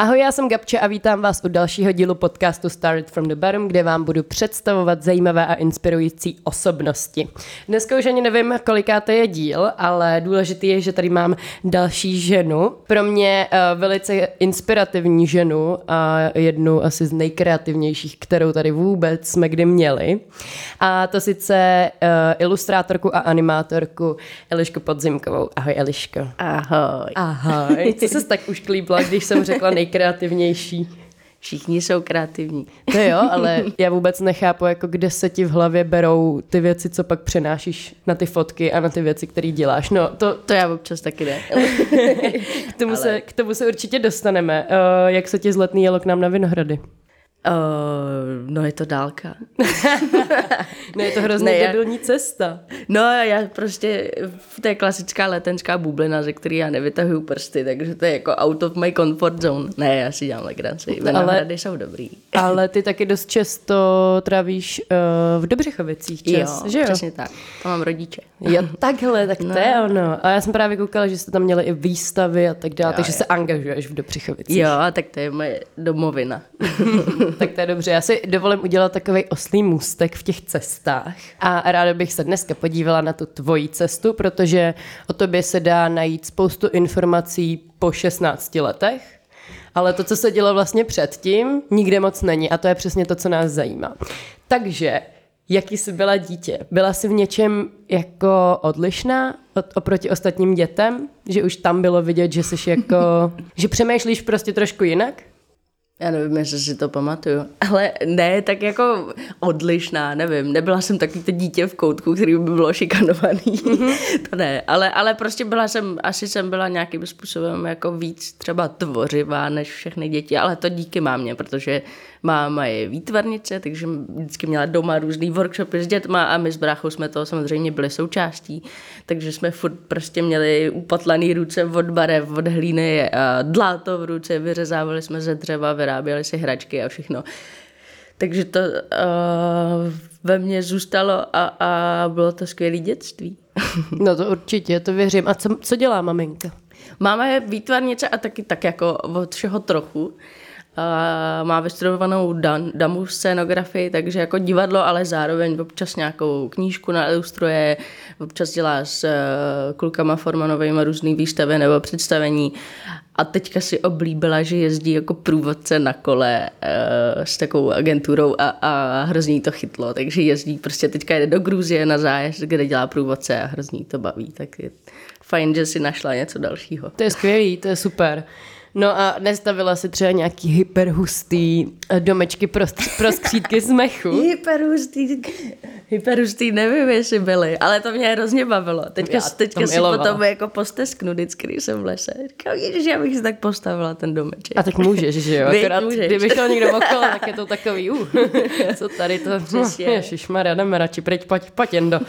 Ahoj, já jsem Gabče a vítám vás u dalšího dílu podcastu Started from the Bottom, kde vám budu představovat zajímavé a inspirující osobnosti. Dneska už ani nevím, koliká to je díl, ale důležitý je, že tady mám další ženu. Pro mě uh, velice inspirativní ženu a jednu asi z nejkreativnějších, kterou tady vůbec jsme kdy měli. A to sice uh, ilustrátorku a animátorku Elišku Podzimkovou. Ahoj Eliško. Ahoj. Ahoj. Co jsi tak už klípla, když jsem řekla nej nejkreativnější. Všichni jsou kreativní. To jo, ale já vůbec nechápu, jako kde se ti v hlavě berou ty věci, co pak přenášíš na ty fotky a na ty věci, které děláš. No, to, to já občas taky ne. k, tomu ale... se, k tomu se určitě dostaneme. Uh, jak se ti z letný jelo k nám na Vinohrady? Uh, no je to dálka. no je to hrozně ne, debilní já, cesta. No já prostě, to je klasická letenská bublina, ze který já nevytahuju prsty, takže to je jako out of my comfort zone. Ne, já si dělám legraci, ale, jsou dobrý. ale ty taky dost často trávíš uh, v Dobřichovicích čas, jo, že jo? přesně tak. Tam mám rodiče. Jo, takhle, tak no. to je ono. A já jsem právě koukala, že jste tam měli i výstavy a tak dále, jo, takže jo. se angažuješ v Dobřichovicích. Jo, tak to je moje domovina. Tak to je dobře. Já si dovolím udělat takový oslý můstek v těch cestách a ráda bych se dneska podívala na tu tvoji cestu, protože o tobě se dá najít spoustu informací po 16 letech, ale to, co se dělo vlastně předtím, nikde moc není a to je přesně to, co nás zajímá. Takže jaký jsi byla dítě? Byla jsi v něčem jako odlišná od, oproti ostatním dětem? Že už tam bylo vidět, že jsi jako, že přemýšlíš prostě trošku jinak? Já nevím, jestli si to pamatuju, ale ne, tak jako odlišná, nevím. Nebyla jsem takový to dítě v koutku, který by bylo šikanovaný. Mm-hmm. to ne, ale, ale prostě byla jsem, asi jsem byla nějakým způsobem jako víc třeba tvořivá než všechny děti, ale to díky mámě, protože máma je výtvarnice, takže vždycky měla doma různý workshopy s dětma a my s bráchou jsme toho samozřejmě byli součástí, takže jsme furt prostě měli upatlaný ruce od barev, od hlíny, a dláto v ruce, vyřezávali jsme ze dřeva, vyráběli si hračky a všechno. Takže to uh, ve mně zůstalo a, a bylo to skvělé dětství. no to určitě, to věřím. A co, co dělá maminka? Máma je výtvarnice a taky tak jako od všeho trochu má vystudovanou dan, damu scénografii, takže jako divadlo, ale zároveň občas nějakou knížku nailustruje, občas dělá s uh, klukama Formanovými různý výstavy nebo představení a teďka si oblíbila, že jezdí jako průvodce na kole uh, s takovou agenturou a, a hrozně to chytlo, takže jezdí prostě teďka jde do Gruzie na zájezd, kde dělá průvodce a hrozně to baví, tak je fajn, že si našla něco dalšího. To je skvělý, to je super. No a nestavila si třeba nějaký hyperhustý eh, domečky pro, pro skřídky z mechu? hyperhustý, hyperhustý, nevím, jestli byly, ale to mě hrozně bavilo. Teďka, já teďka si milovala. potom jako postesknu vždycky, když jsem v lese. Říkám, ježiš, já bych si tak postavila ten domeček. A tak můžeš, že jo? Akorát, můžeš. kdyby šel někdo okolo, tak je to takový, uh, co tady to, no, ježišmarja, jdeme radši pryč, pať, pať do.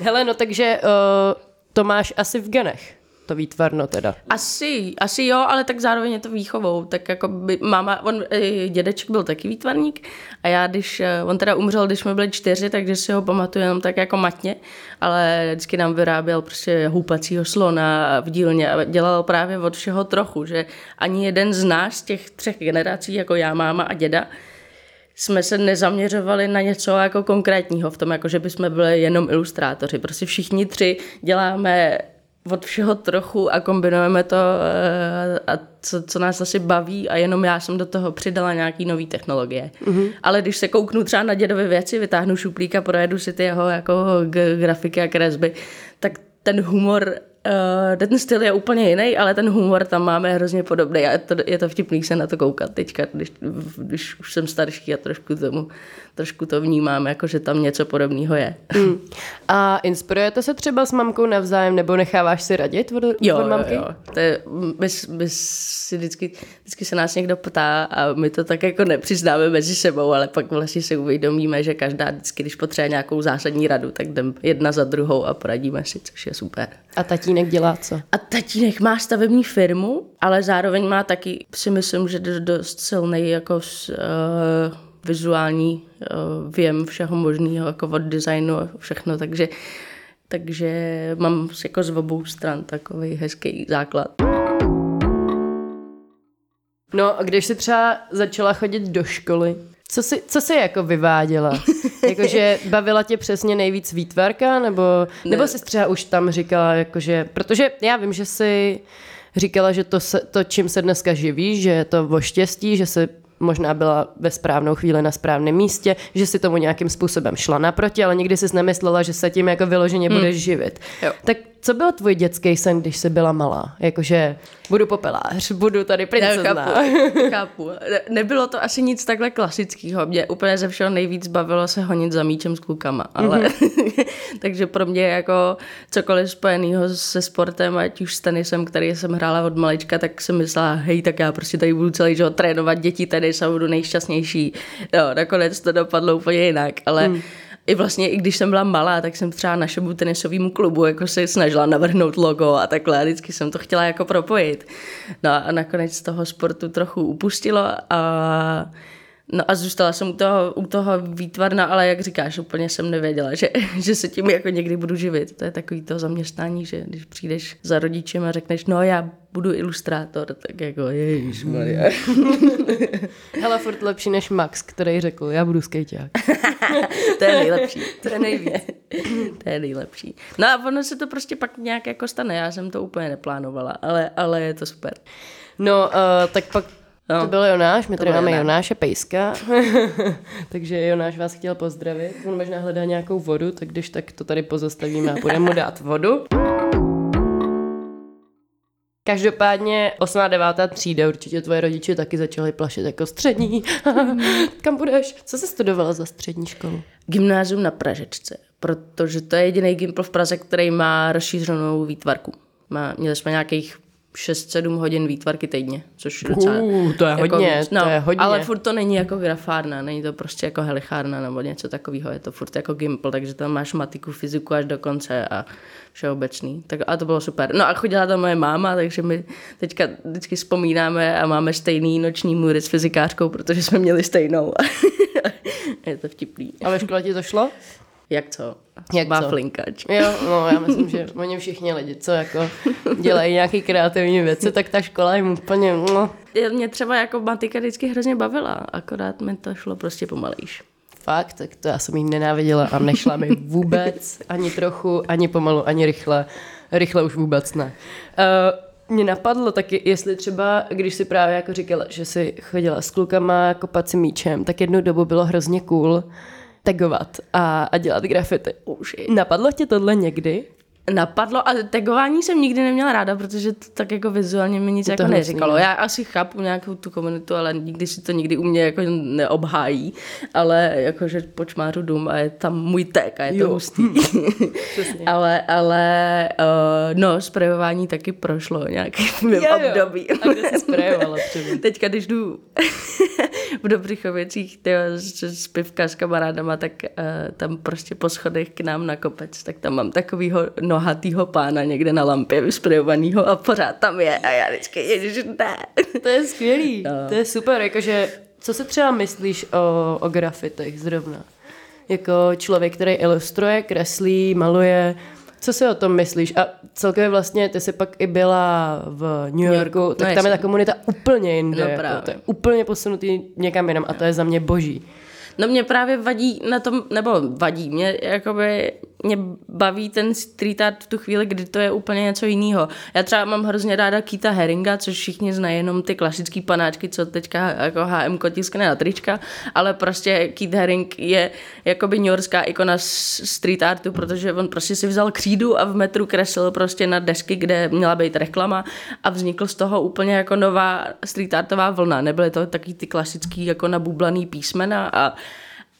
Hele, no takže uh, to máš asi v genech to výtvarno teda. Asi, asi jo, ale tak zároveň je to výchovou. Tak jako by máma, on, eh, dědeček byl taky výtvarník a já, když, eh, on teda umřel, když jsme byli čtyři, takže si ho pamatuju jenom tak jako matně, ale vždycky nám vyráběl prostě houpacího slona v dílně a dělal právě od všeho trochu, že ani jeden z nás, těch třech generací, jako já, máma a děda, jsme se nezaměřovali na něco jako konkrétního v tom, jako že bychom byli jenom ilustrátoři. Prostě všichni tři děláme od všeho trochu a kombinujeme to, eh, a co, co nás asi baví a jenom já jsem do toho přidala nějaký nový technologie. Mm-hmm. Ale když se kouknu třeba na dědové věci, vytáhnu šuplík a projedu si ty jeho jako grafiky a kresby, tak ten humor Uh, ten styl je úplně jiný, ale ten humor tam máme hrozně podobný a je to, je to vtipný se na to koukat teďka, když, když už jsem starší a trošku tomu, trošku to vnímám, jako že tam něco podobného je. Hmm. A inspirujete se třeba s mamkou navzájem nebo necháváš si radit od, jo, od mamky? Jo, jo. To je, my, my si vždycky, vždycky se nás někdo ptá a my to tak jako nepřiznáme mezi sebou, ale pak vlastně si uvědomíme, že každá vždycky, když potřebuje nějakou zásadní radu, tak jdeme jedna za druhou a poradíme si, což je super. A tatínek dělá co? A tatínek má stavební firmu, ale zároveň má taky, si myslím, že dost silný jako s, uh, vizuální uh, věm všeho možného, jako od designu a všechno, takže, takže mám jako z obou stran takový hezký základ. No a když jsi třeba začala chodit do školy, co jsi, co jsi jako vyváděla? jakože bavila tě přesně nejvíc výtvarka, nebo, ne. nebo jsi třeba už tam říkala, jakože, protože já vím, že jsi říkala, že to, se, to čím se dneska živí, že je to o štěstí, že se možná byla ve správnou chvíli na správném místě, že si tomu nějakým způsobem šla naproti, ale nikdy jsi nemyslela, že se tím jako vyloženě hmm. budeš živit. Jo. Tak co byl tvůj dětský sen, když jsi byla malá? Jakože budu popelář, budu tady princezna. Chápu, chápu. Ne, nebylo to asi nic takhle klasického. Mě úplně ze všeho nejvíc bavilo se honit za míčem s klukama. Ale... Mm-hmm. takže pro mě jako cokoliv spojeného se sportem, ať už s tenisem, který jsem hrála od malička, tak jsem myslela, hej, tak já prostě tady budu celý život trénovat děti tenis a budu nejšťastnější. No, nakonec to dopadlo úplně jinak, ale mm i vlastně, i když jsem byla malá, tak jsem třeba našemu tenisovému klubu jako se snažila navrhnout logo a takhle. A vždycky jsem to chtěla jako propojit. No a nakonec z toho sportu trochu upustilo a No a zůstala jsem u toho, u toho výtvarna, ale jak říkáš, úplně jsem nevěděla, že, že se tím jako někdy budu živit. To je takový to zaměstnání, že když přijdeš za rodičem a řekneš, no já budu ilustrátor, tak jako ježišmarja. Hele, furt lepší než Max, který řekl, já budu skejťák. to je nejlepší, to je nejvíc. to je nejlepší. No a ono se to prostě pak nějak jako stane, já jsem to úplně neplánovala, ale, ale je to super. No, uh, tak pak No. To byl Jonáš, my tady máme Jonáš. Jonáše Pejska, takže Jonáš vás chtěl pozdravit. On možná hledá nějakou vodu, tak když tak to tady pozastavíme a budeme mu dát vodu. Každopádně 8. a 9. třída určitě tvoje rodiče taky začaly plašit jako střední. Kam budeš? Co jsi studovala za střední školu? Gymnázium na Pražečce, protože to je jediný gimpl v Praze, který má rozšířenou výtvarku. Má, měli jsme nějakých 6-7 hodin výtvarky týdně, což je docela... Uh, to je jako hodně, no, to je hodně. Ale furt to není jako grafárna, není to prostě jako helichárna nebo něco takového, je to furt jako gimpl, takže tam máš matiku, fyziku až do konce a všeobecný. Tak, a to bylo super. No a chodila tam moje máma, takže my teďka vždycky vzpomínáme a máme stejný noční můry s fyzikářkou, protože jsme měli stejnou. je to vtipný. A ve škole ti to šlo? Jak co? Jak Má co? flinkač. Jo, no já myslím, že oni všichni lidi, co jako dělají nějaké kreativní věci, tak ta škola jim úplně... No. Mě třeba jako matika vždycky hrozně bavila, akorát mi to šlo prostě pomalejš. Fakt, tak to já jsem jí nenáviděla a nešla mi vůbec, ani trochu, ani pomalu, ani rychle. Rychle už vůbec ne. Uh, mě napadlo taky, jestli třeba, když si právě jako říkala, že si chodila s klukama kopat si míčem, tak jednu dobu bylo hrozně cool, tagovat a, a dělat grafity. Už napadlo tě tohle někdy? Napadlo a tagování jsem nikdy neměla ráda, protože to tak jako vizuálně mi nic to jako neříkalo. Já asi chápu nějakou tu komunitu, ale nikdy si to nikdy u mě jako neobhájí, ale jakože počmáru dům a je tam můj tek a je to jo. hustý. ale, ale uh, no, sprejování taky prošlo nějaký období. A kde jsi sprejovala Teďka, když jdu v Dobřichověcích s, s pivka s kamarádama, tak uh, tam prostě po schodech k nám na kopec, tak tam mám takovýho no nohatýho pána někde na lampě vysprejovanýho a pořád tam je a já vždycky, ježiš, ne. To je skvělý, no. to je super, jakože, co si třeba myslíš o, o grafitech zrovna? Jako člověk, který ilustruje, kreslí, maluje, co si o tom myslíš? A celkově vlastně, ty jsi pak i byla v New Yorku, no, tak no, tam je ta komunita úplně jinde. No, jako, to je úplně posunutý někam jinam a to je za mě boží. No mě právě vadí na tom, nebo vadí, mě jakoby mě baví ten street art v tu chvíli, kdy to je úplně něco jiného. Já třeba mám hrozně ráda Kita Heringa, což všichni znají jenom ty klasické panáčky, co teďka jako HM tiskne na trička, ale prostě Keith Haring je jakoby Yorkská ikona street artu, protože on prostě si vzal křídu a v metru kreslil prostě na desky, kde měla být reklama a vznikl z toho úplně jako nová street artová vlna. Nebyly to taky ty klasický jako nabublaný písmena a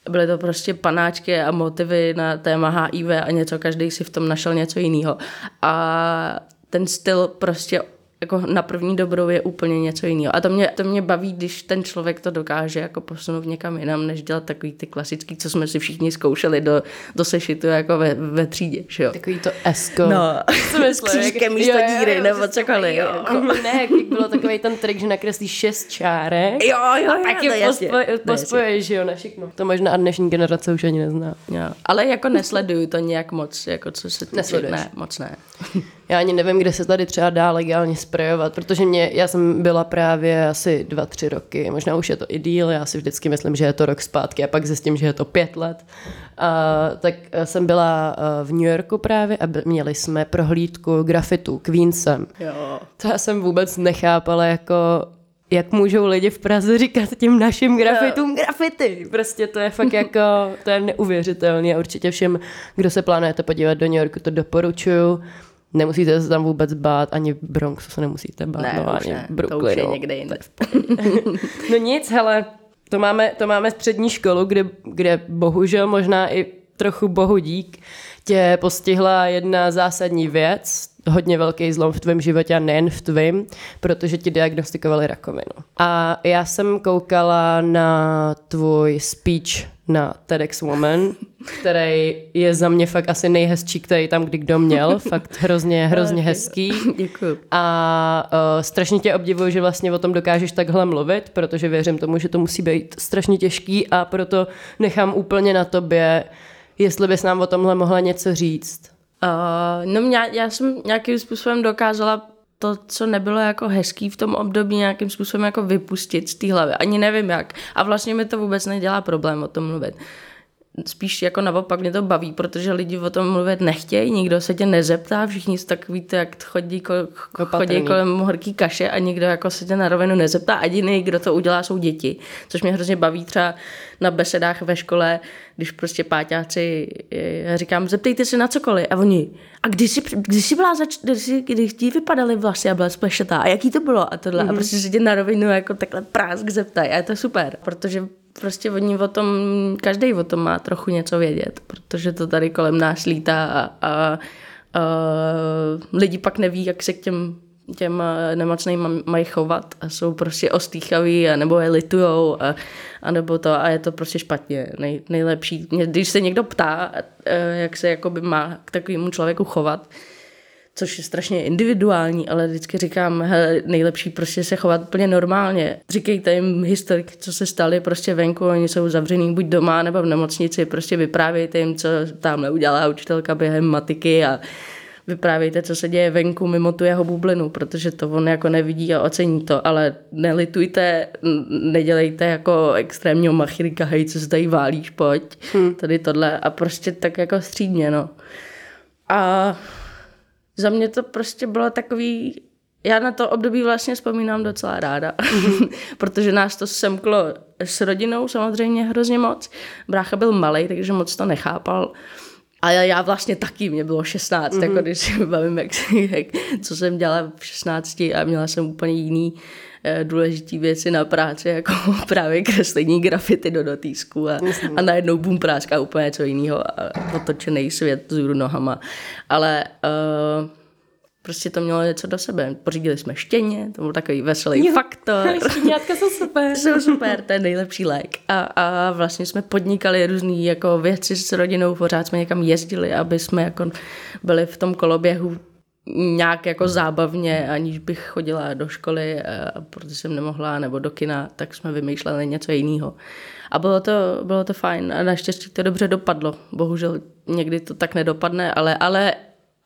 byly to prostě panáčky a motivy na téma HIV a něco, každý si v tom našel něco jiného. A ten styl prostě jako na první dobrou je úplně něco jiného. A to mě, to mě baví, když ten člověk to dokáže jako posunout někam jinam, než dělat takový ty klasický, co jsme si všichni zkoušeli do, do sešitu jako ve, ve třídě, že jo. Takový to esko. No, s křížkem místo díry, nebo cokoliv. Jo. Jako, ne, jak bylo takový ten trik, že nakreslíš šest čárek. Jo, jo, a tak je pospoješ, že jo, na šikmo. To možná dnešní generace už ani nezná. Jo. Ale jako nesleduju to nějak moc, jako co se týče. Ne, moc ne. Já ani nevím, kde se tady třeba dá legálně sprejovat, protože mě, já jsem byla právě asi dva, tři roky, možná už je to i díl, já si vždycky myslím, že je to rok zpátky a pak zjistím, že je to pět let. A, tak jsem byla v New Yorku právě a měli jsme prohlídku grafitu Queensem. Jo. To já jsem vůbec nechápala, jako jak můžou lidi v Praze říkat těm našim grafitům grafity. Prostě to je fakt jako, to je neuvěřitelné a určitě všem, kdo se plánujete podívat do New Yorku, to doporučuju. Nemusíte se tam vůbec bát, ani v Bronxu se nemusíte bát, Ne, no, už ani ne, v to už je někde jinde. No nic, hele, to máme, to máme střední školu, kde, kde bohužel možná i trochu bohu dík tě postihla jedna zásadní věc, hodně velký zlom v tvém životě a nejen v tvém, protože ti diagnostikovali rakovinu. A já jsem koukala na tvůj speech na TEDx Woman, který je za mě fakt asi nejhezčí, který tam kdy kdo měl, fakt hrozně, hrozně hezký. Děkuju. A uh, strašně tě obdivuju, že vlastně o tom dokážeš takhle mluvit, protože věřím tomu, že to musí být strašně těžký a proto nechám úplně na tobě, jestli bys nám o tomhle mohla něco říct. Uh, no mě, já jsem nějakým způsobem dokázala to, co nebylo jako hezký v tom období, nějakým způsobem jako vypustit z té hlavy. Ani nevím jak. A vlastně mi to vůbec nedělá problém o tom mluvit. Spíš jako naopak mě to baví, protože lidi o tom mluvit nechtějí, nikdo se tě nezeptá, všichni tak víte, jak chodí, ko, chodí kolem horký kaše a nikdo jako se tě na rovinu nezeptá. A jediný, kdo to udělá, jsou děti, což mě hrozně baví třeba na besedách ve škole, když prostě páťáci, já říkám, zeptejte se na cokoliv. A oni, a když jsi, když jsi byla, zač, když, jsi, když ti vypadaly vlasy a byla splešetá, a jaký to bylo a tohle. Mm-hmm. A prostě se tě na rovinu jako takhle prásk zeptají. A je to super, protože prostě oni o tom, každý o tom má trochu něco vědět, protože to tady kolem nás lítá a, a, a lidi pak neví, jak se k těm těm nemocným mají chovat a jsou prostě ostýchaví a nebo je litujou a, a nebo to a je to prostě špatně. Nej, nejlepší, když se někdo ptá, jak se jakoby má k takovému člověku chovat, což je strašně individuální, ale vždycky říkám, hele, nejlepší prostě se chovat úplně normálně. Říkejte jim historik, co se stali prostě venku, oni jsou zavřený buď doma nebo v nemocnici, prostě vyprávějte jim, co tam udělala učitelka během matiky a vyprávějte, co se děje venku mimo tu jeho bublinu, protože to on jako nevidí a ocení to, ale nelitujte, nedělejte jako extrémního machirika, hej, co se tady válíš, pojď, hmm. tady tohle a prostě tak jako střídně, no. A za mě to prostě bylo takový, já na to období vlastně vzpomínám docela ráda, protože nás to semklo s rodinou samozřejmě hrozně moc. Brácha byl malý, takže moc to nechápal. A já vlastně taky, mě bylo 16, mm-hmm. jako když si bavím, jak, jak, co jsem dělala v 16 a měla jsem úplně jiný eh, důležitý věci na práci, jako právě kreslení grafity do dotýsku a, a najednou bum práská úplně co jiného a otočený svět z nohama. Ale uh, prostě to mělo něco do sebe. Pořídili jsme štěně, to byl takový veselý jo, faktor. Štěňátka jsou super. jsou super, to je nejlepší lék. A, a vlastně jsme podnikali různé jako věci s rodinou, pořád jsme někam jezdili, aby jsme jako byli v tom koloběhu nějak jako zábavně, aniž bych chodila do školy, a protože jsem nemohla, nebo do kina, tak jsme vymýšleli něco jiného. A bylo to, bylo to fajn a naštěstí to dobře dopadlo. Bohužel někdy to tak nedopadne, ale, ale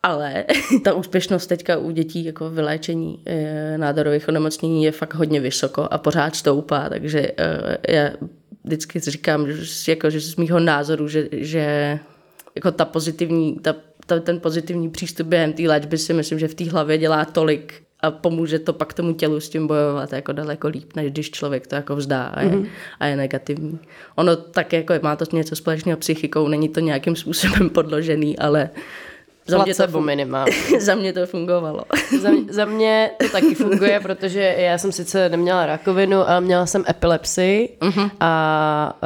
ale ta úspěšnost teďka u dětí jako vyléčení e, nádorových onemocnění je fakt hodně vysoko a pořád stoupá, takže e, já vždycky říkám, že, jako, že z mýho názoru, že, že jako ta pozitivní, ta, ta, ten pozitivní přístup během té léčby si myslím, že v té hlavě dělá tolik a pomůže to pak tomu tělu s tím bojovat jako daleko líp, než když člověk to jako vzdá a je, mm-hmm. a je negativní. Ono tak jako má to něco společného psychikou, není to nějakým způsobem podložený, ale za mě to minimálně. za mě to fungovalo. za, mě, za mě to taky funguje, protože já jsem sice neměla rakovinu, ale měla jsem epilepsii uh-huh. a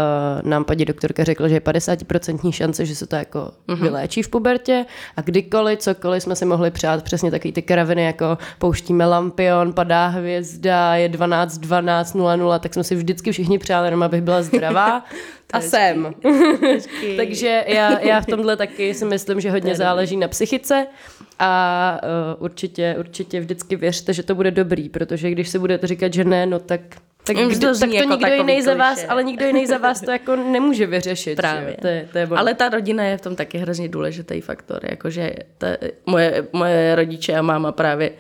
uh, nám paní doktorka řekla, že je 50% šance, že se to jako uh-huh. vyléčí v pubertě a kdykoliv, cokoliv jsme si mohli přát, přesně takový ty kraviny, jako pouštíme lampion, padá hvězda, je 12, 12, 0, 0, tak jsme si vždycky všichni přáli, jenom abych byla zdravá. a jsem. Takže já, já v tomhle taky si myslím, že hodně záleží na psychice a uh, určitě, určitě vždycky věřte, že to bude dobrý, protože když si budete říkat, že ne, no tak tak, kdy, to, tak to jako nikdo jiný za vás, ale nikdo jiný za vás to jako nemůže vyřešit. Právě. To je, to je ale ta rodina je v tom taky hrozně důležitý faktor. Jakože ta, moje, moje rodiče a máma právě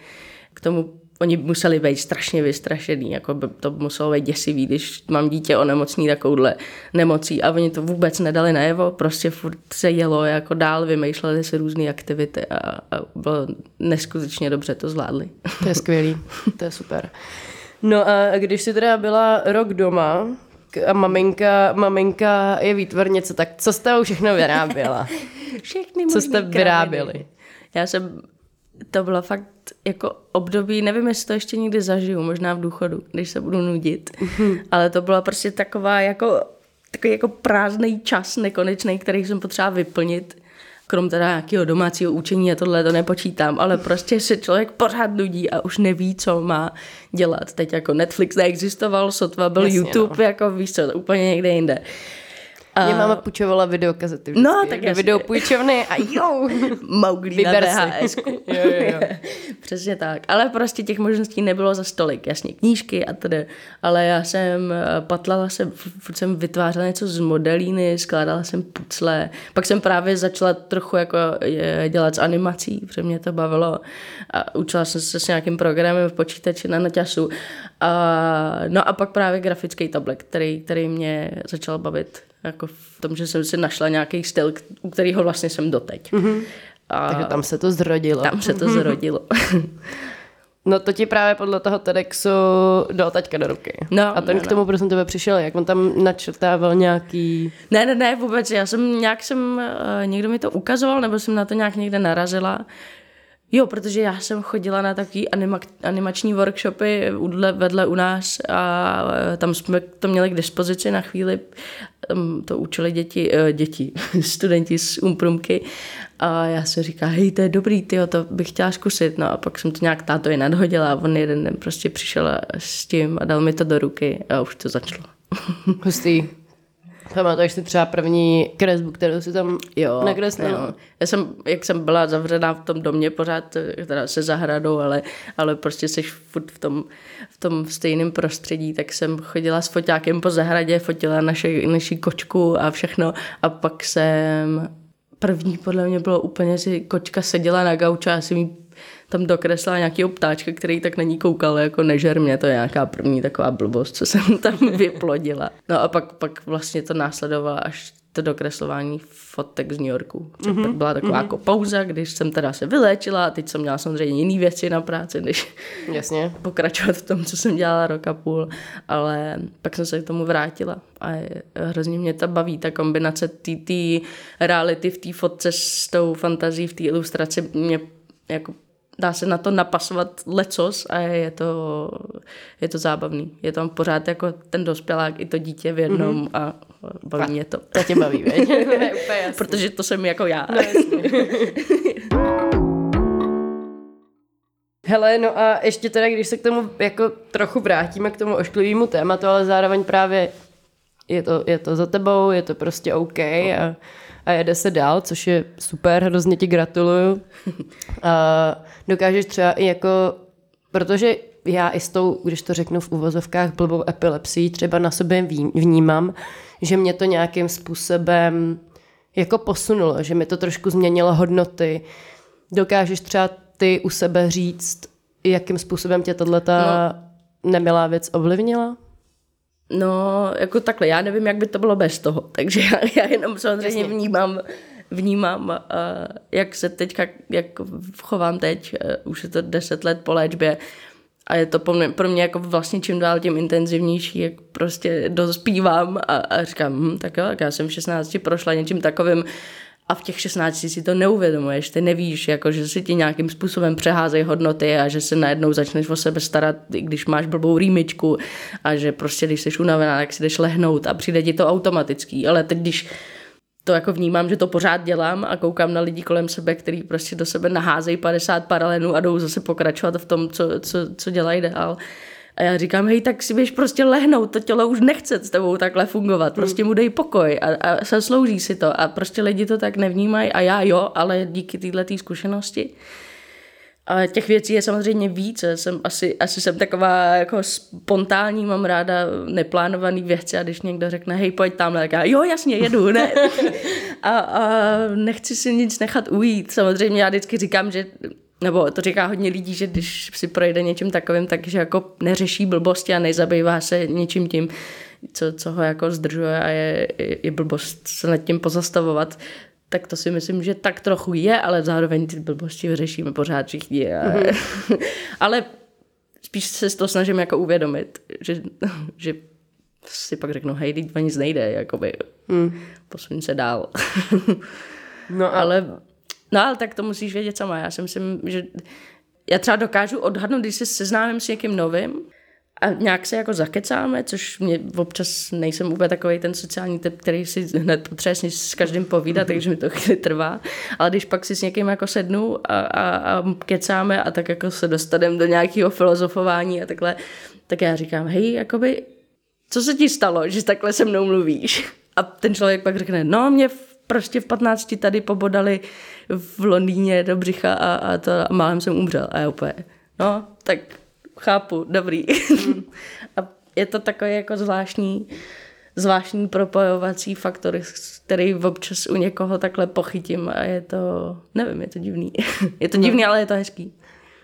k tomu oni museli být strašně vystrašený, jako by to muselo být děsivý, když mám dítě onemocní takovouhle nemocí a oni to vůbec nedali najevo, prostě furt se jelo jako dál, vymýšleli si různé aktivity a, a bylo neskutečně dobře to zvládli. To je skvělý, to je super. No a když jsi teda byla rok doma a maminka, maminka je výtvarnice, tak co jste všechno vyráběla? Všechny Co jste vyráběli? Já jsem, to bylo fakt jako období, nevím, jestli to ještě někdy zažiju, možná v důchodu, když se budu nudit, ale to byla prostě taková jako, takový jako prázdný čas nekonečný, který jsem potřeba vyplnit krom teda nějakého domácího učení a tohle to nepočítám, ale prostě se člověk pořád nudí a už neví, co má dělat. Teď jako Netflix neexistoval, sotva byl Jasně, YouTube, no. jako víš co, úplně někde jinde. Mě máma půjčovala videokazety vždycky, No, tak do jasně. videopůjčovny a jo, Mowgli na Vyber. VHS. Jo, jo, jo. Přesně tak. Ale prostě těch možností nebylo za stolik. Jasně knížky a tedy. Ale já jsem eh, patlala jsem, furt jsem vytvářela něco z modelíny, skládala jsem pucle. Pak jsem právě začala trochu jako eh, dělat s animací, protože mě to bavilo. A učila jsem se s nějakým programem v počítači na noťasu. A, no a pak právě grafický tablet, který, který mě začal bavit. Jako v tom, že jsem si našla nějaký styl, u kterého vlastně jsem doteď. Mm-hmm. A takže tam se to zrodilo. tam se to zrodilo. No to ti právě podle toho TEDxu dal taťka do ruky. No, a ten no, k tomu prosím tebe přišel, jak on tam načrtával nějaký... ne, ne, ne, vůbec. Já jsem nějak jsem, uh, někdo mi to ukazoval, nebo jsem na to nějak někde narazila. Jo, protože já jsem chodila na takový anima, animační workshopy udle, vedle u nás a eh, tam jsme to měli k dispozici na chvíli. To učili děti, eh, děti, studenti z Umprumky a já si říkám, hej, to je dobrý, tyjo, to bych chtěla zkusit. No a pak jsem to nějak tátovi nadhodila a on jeden den prostě přišel s tím a dal mi to do ruky a už to začalo. Hustý. Pamatuješ si třeba první kresbu, kterou si tam Jo, nakreslil? jo. Já jsem, jak jsem byla zavřená v tom domě pořád, eh, teda se zahradou, ale, ale prostě jsi furt v tom, v tom stejném prostředí, tak jsem chodila s foťákem po zahradě, fotila naše, naši kočku a všechno a pak jsem, první podle mě bylo úplně, že kočka seděla na gauči a jsem jí tam dokreslila nějakého ptáčka, který tak na ní koukal, jako nežer mě, to je nějaká první taková blbost, co jsem tam vyplodila. No a pak, pak vlastně to následovalo až to dokreslování fotek z New Yorku. Mm-hmm. Byla taková mm-hmm. jako pauza, když jsem teda se vyléčila a teď jsem měla samozřejmě jiný věci na práci, než Jasně. pokračovat v tom, co jsem dělala rok a půl, ale pak jsem se k tomu vrátila a hrozně mě to baví, ta kombinace té reality v té fotce s tou fantazí v té ilustraci mě jako dá se na to napasovat lecos a je to, je to zábavný. Je tam pořád jako ten dospělák i to dítě v jednom mm-hmm. a baví mě to. To tě baví, veď? Úplně jasný. Protože to jsem jako já. No, Hele, no a ještě teda, když se k tomu jako trochu vrátíme k tomu ošklivému tématu, ale zároveň právě je to, je to za tebou, je to prostě OK a, a jede se dál, což je super, hrozně ti gratuluju. A dokážeš třeba i jako, protože já i s tou, když to řeknu v uvozovkách, blbou epilepsií třeba na sobě vnímám, že mě to nějakým způsobem jako posunulo, že mi to trošku změnilo hodnoty. Dokážeš třeba ty u sebe říct, jakým způsobem tě tato no. nemilá věc ovlivnila? No, jako takhle, já nevím, jak by to bylo bez toho, takže já, já jenom samozřejmě vnímám, vnímám, uh, jak se teďka, jak chovám teď, uh, už je to deset let po léčbě a je to pro mě, pro mě jako vlastně čím dál tím intenzivnější, jak prostě dospívám a, a říkám, hm, tak jo, tak já jsem v 16 prošla něčím takovým a v těch 16 si to neuvědomuješ, ty nevíš, jako, že si ti nějakým způsobem přeházejí hodnoty a že se najednou začneš o sebe starat, když máš blbou rýmičku a že prostě, když jsi unavená, tak si jdeš lehnout a přijde ti to automatický, ale teď, když to jako vnímám, že to pořád dělám a koukám na lidi kolem sebe, který prostě do sebe naházejí 50 paralelů a jdou zase pokračovat v tom, co, co, co dělají dál. A já říkám, hej, tak si běž prostě lehnout, to tělo už nechce s tebou takhle fungovat, prostě mu dej pokoj a, a zaslouží si to a prostě lidi to tak nevnímají a já jo, ale díky této zkušenosti. A těch věcí je samozřejmě víc. Já Jsem asi, asi jsem taková jako spontánní, mám ráda neplánované věci a když někdo řekne, hej, pojď tam, tak já, jo, jasně, jedu, ne. a, a nechci si nic nechat ujít. Samozřejmě já vždycky říkám, že nebo to říká hodně lidí, že když si projde něčím takovým, takže jako neřeší blbosti a nezabývá se něčím tím, co, co ho jako zdržuje a je, je, je blbost se nad tím pozastavovat, tak to si myslím, že tak trochu je, ale zároveň ty blbosti vyřešíme pořád všichni. A, mm-hmm. ale spíš se to snažím jako uvědomit, že, že si pak řeknu, hej, teď nic nejde, jakoby, mm. posuň se dál. no a... ale, no ale tak to musíš vědět sama. Já si myslím, že já třeba dokážu odhadnout, když se seznámím s někým novým, a nějak se jako zakecáme, což mě občas nejsem úplně takový ten sociální typ, který si hned potřebuje s každým povídat, takže mi to chvíli trvá. Ale když pak si s někým jako sednu a, a, a kecáme a tak jako se dostaneme do nějakého filozofování a takhle, tak já říkám, hej, jakoby, co se ti stalo, že takhle se mnou mluvíš? A ten člověk pak řekne, no mě prostě v 15 tady pobodali v Londýně do břicha a, a, to, a málem jsem umřel. A já úplně, no, tak chápu, dobrý. Mm. a je to takový jako zvláštní, zvláštní propojovací faktor, který občas u někoho takhle pochytím a je to, nevím, je to divný. je to divný, no. ale je to hezký.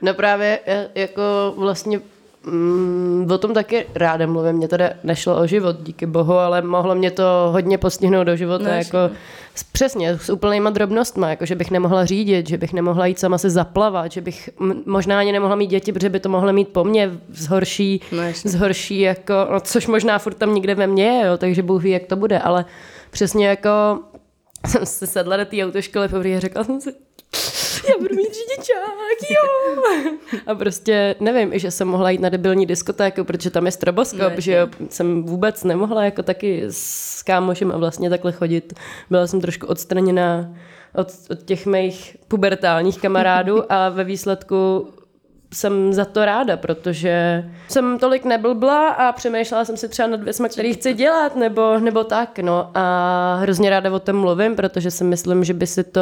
No právě jako vlastně Mm, o tom taky ráda mluvím. Mně teda nešlo o život, díky bohu, ale mohlo mě to hodně postihnout do života. No, jako, s, přesně, s úplnýma drobnostma, jako že bych nemohla řídit, že bych nemohla jít sama se zaplavat, že bych možná ani nemohla mít děti, protože by to mohlo mít po mně zhorší, no, zhorší jako, no, což možná furt tam někde ve mně je, jo, takže Bůh ví, jak to bude, ale přesně jako jsem se sedla do té autoškoly poprvé a řekla jsem si, já budu mít řidičák, jo. A prostě nevím, že jsem mohla jít na debilní diskotéku, protože tam je stroboskop, ne, že jo, jsem vůbec nemohla jako taky s kámošem a vlastně takhle chodit. Byla jsem trošku odstraněná od, od těch mých pubertálních kamarádů a ve výsledku jsem za to ráda, protože jsem tolik neblbla a přemýšlela jsem si třeba nad věcmi, které chci dělat, nebo, nebo tak, no. A hrozně ráda o tom mluvím, protože si myslím, že by si to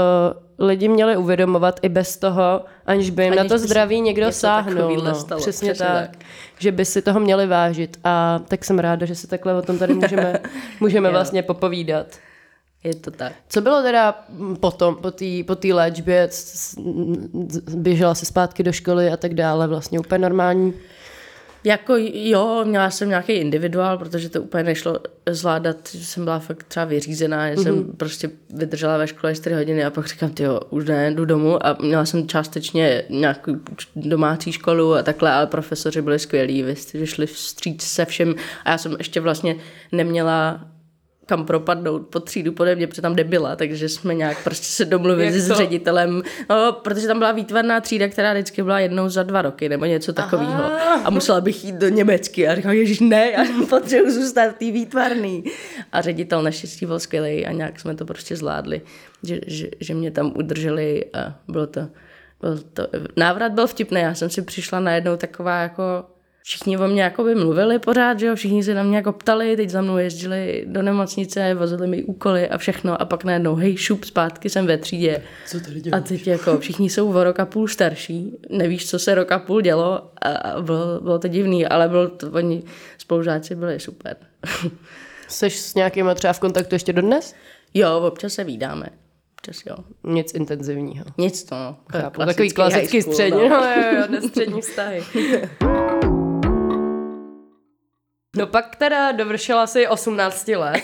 lidi měli uvědomovat i bez toho, aniž by jim aniž na to zdraví někdo sáhnul. No, stalo, přesně, přesně tak. tak. Že by si toho měli vážit. A tak jsem ráda, že si takhle o tom tady můžeme, můžeme vlastně popovídat. Je to tak. Co bylo teda potom, po té po tý léčbě, běžela se zpátky do školy a tak dále, vlastně úplně normální? Jako jo, měla jsem nějaký individuál, protože to úplně nešlo zvládat, že jsem byla fakt třeba vyřízená, že mm-hmm. jsem mhm. prostě vydržela ve škole 4 hodiny a pak říkám, ty jo, už ne, jdu domů a měla jsem částečně nějakou domácí školu a takhle, ale profesoři byli skvělí, vy jste šli vstříc se všem a já jsem ještě vlastně neměla kam propadnout po třídu pode mě, protože tam nebyla, takže jsme nějak prostě se domluvili s ředitelem, no, protože tam byla výtvarná třída, která vždycky byla jednou za dva roky nebo něco takového. A musela bych jít do Německy a říkám, ježiš, ne, já potřebuji zůstat v té výtvarný. A ředitel naštěstí byl skvělý a nějak jsme to prostě zvládli, že, že, že mě tam udrželi a bylo to, byl to, návrat byl vtipný, já jsem si přišla najednou taková jako všichni o mě jakoby mluvili pořád, že jo, všichni se na mě jako ptali, teď za mnou jezdili do nemocnice, vozili mi úkoly a všechno a pak najednou, hej, šup, zpátky jsem ve třídě. Co tady děláš? A teď jako všichni jsou o rok a půl starší, nevíš, co se rok a půl dělo a bylo, bylo to divný, ale bylo to, oni spolužáci byli super. Jsi s nějakými třeba v kontaktu ještě dodnes? Jo, občas se vídáme. Občas jo. Nic intenzivního. Nic to, no. Chápu, takový klasický střední, no, jo, jo, střední vztahy. No pak teda dovršila si 18 let.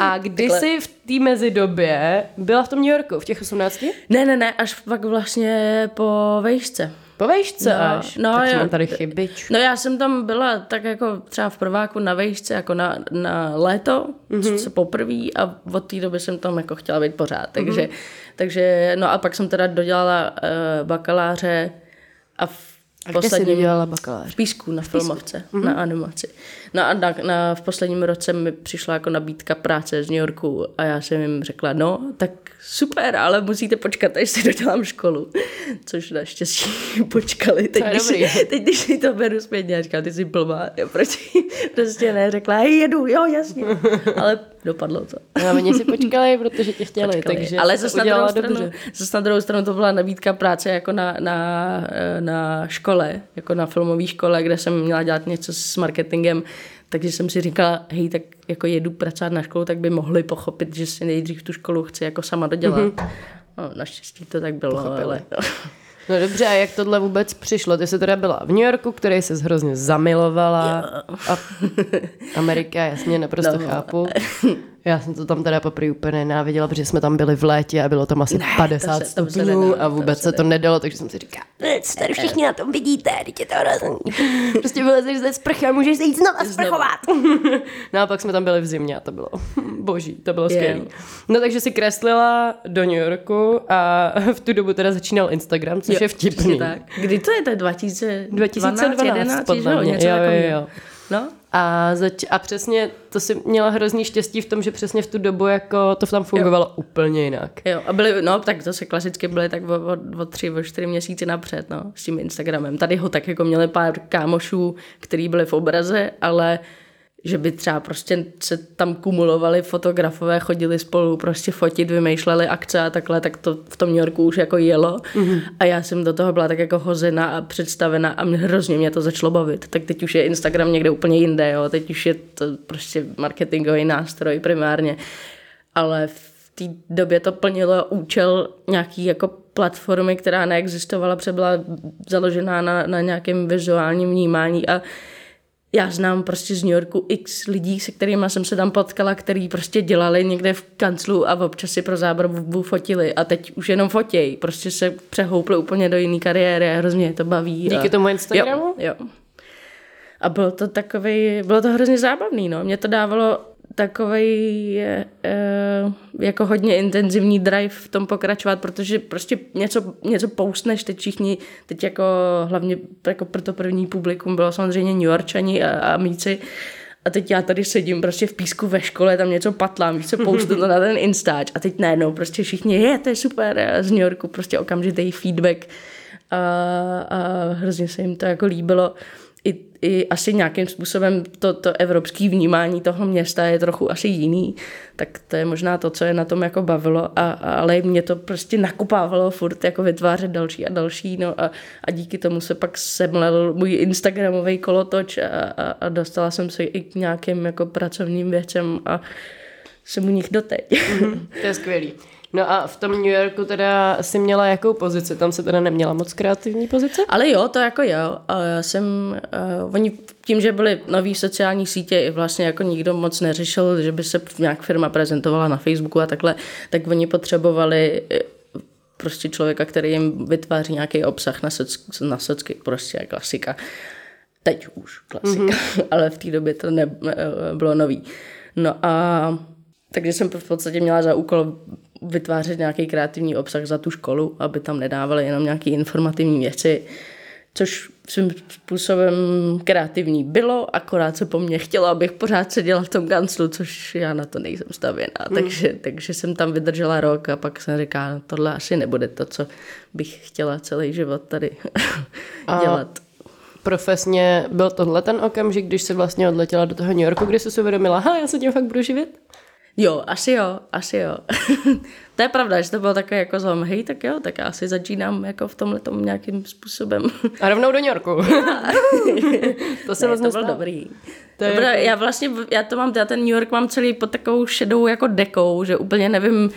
A kdy jsi v té mezidobě byla v tom New Yorku, v těch 18? Ne, ne, ne, až pak vlastně po vejšce. Po vejšce no, až? No, tak já, mám tady chybič. No já jsem tam byla tak jako třeba v prváku na vejšce, jako na, na léto, mm-hmm. se poprvé a od té doby jsem tam jako chtěla být pořád. Takže, mm-hmm. takže no a pak jsem teda dodělala uh, bakaláře a v a kde jsi dělala bakalář? V Písku, na filmovce, mm-hmm. na animaci. No a na, na, v posledním roce mi přišla jako nabídka práce z New Yorku a já jsem jim řekla, no, tak super, ale musíte počkat, až si dodělám školu. Což naštěstí počkali. Teď, když, si, teď, když si to beru zpětně, já říkám, ty jsi blbá, proč prostě ne, řekla, hej, jedu, jo, jasně. Ale dopadlo to. No, oni si počkali, protože tě chtěli, počkali. takže Ale zase na, druhou stranu, zase na druhou stranu to byla nabídka práce jako na, na, na škole, jako na filmové škole, kde jsem měla dělat něco s marketingem, takže jsem si říkala, hej, tak jako jedu pracovat na školu, tak by mohli pochopit, že si nejdřív tu školu chci jako sama dodělat. Mm-hmm. No, naštěstí to tak bylo, Pochopili. ale... No dobře, a jak tohle vůbec přišlo? Ty jsi teda byla v New Yorku, který se hrozně zamilovala. A Amerika, jasně, naprosto no. chápu. Já jsem to tam teda poprvé úplně nenáviděla, protože jsme tam byli v létě a bylo tam asi ne, 50 to se, stupňů a vůbec to se, se to nedalo, takže jsem si říkala, tady všichni na tom vidíte, teď je to hrozný. Prostě vylezeš ze sprchy a můžeš se jít znova sprchovat. no a pak jsme tam byli v zimě a to bylo boží, to bylo skvělé. No takže si kreslila do New Yorku a v tu dobu teda začínal Instagram, což jo, je vtipný. Tak. Kdy to je, to je 2012, 2012 11, podle mě. Jo, jo, jo. No? A, zač- a přesně to si měla hrozný štěstí v tom, že přesně v tu dobu jako to tam fungovalo jo. úplně jinak. Jo, a byly, no tak zase klasicky byly tak o, o, o tři, o čtyři měsíce napřed, no, s tím Instagramem. Tady ho tak jako měli pár kámošů, který byli v obraze, ale že by třeba prostě se tam kumulovali fotografové, chodili spolu prostě fotit, vymýšleli akce a takhle, tak to v tom New Yorku už jako jelo. Mm-hmm. A já jsem do toho byla tak jako hozena a představena a mě hrozně mě to začalo bavit. Tak teď už je Instagram někde úplně jinde, jo. Teď už je to prostě marketingový nástroj primárně. Ale v té době to plnilo účel nějaký jako platformy, která neexistovala, protože byla založená na, na nějakém vizuálním vnímání a já znám prostě z New Yorku x lidí, se kterými jsem se tam potkala, který prostě dělali někde v kanclu a občas si pro zábavu fotili a teď už jenom fotěj. Prostě se přehoupli úplně do jiné kariéry a hrozně to baví. Díky a... tomu Instagramu? Jo, jo. A bylo to takový, bylo to hrozně zábavný, no. Mě to dávalo takový e, jako hodně intenzivní drive v tom pokračovat, protože prostě něco, něco poustneš, teď všichni, teď jako hlavně jako pro to první publikum bylo samozřejmě New Yorkčani a, a míci, a teď já tady sedím prostě v písku ve škole, tam něco patlám, víš, se poustu to na ten Instač. A teď najednou prostě všichni, je, to je super, z New Yorku prostě okamžitý feedback. A, a hrozně se jim to jako líbilo i, i asi nějakým způsobem to, to evropské vnímání toho města je trochu asi jiný, tak to je možná to, co je na tom jako bavilo, a, ale mě to prostě nakupávalo furt jako vytvářet další a další, no a, a díky tomu se pak semlel můj instagramový kolotoč a, a, a dostala jsem se i k nějakým jako pracovním věcem a jsem u nich doteď. Mm, to je skvělý. No a v tom New Yorku teda si měla jakou pozici? Tam se teda neměla moc kreativní pozice? Ale jo, to jako jo. A já jsem, uh, oni tím, že byly nový sociální sítě, i vlastně jako nikdo moc neřešil, že by se nějak firma prezentovala na Facebooku a takhle, tak oni potřebovali eh, prostě člověka, který jim vytváří nějaký obsah na, socky, na socky, prostě klasika. Teď už klasika, mm-hmm. ale v té době to nebylo nový. No a takže jsem v podstatě měla za úkol vytvářet nějaký kreativní obsah za tu školu, aby tam nedávali jenom nějaké informativní věci, což svým způsobem kreativní bylo, akorát se po mně chtělo, abych pořád seděla v tom kanclu, což já na to nejsem stavěná. Mm. Takže, takže jsem tam vydržela rok a pak jsem říkala, no, tohle asi nebude to, co bych chtěla celý život tady a dělat. Profesně byl tohle ten okamžik, když jsi vlastně odletěla do toho New Yorku, kdy jsi si uvědomila, ha, já se tím fakt budu živit? Jo, asi jo, asi jo. to je pravda, že to bylo takové jako zlom, hej, tak jo, tak já asi začínám jako v tomhle tom nějakým způsobem. A rovnou do New Yorku. to se vlastně to byl dobrý. To je Dobrá, jako... já vlastně, já to mám, já ten New York mám celý pod takovou šedou jako dekou, že úplně nevím,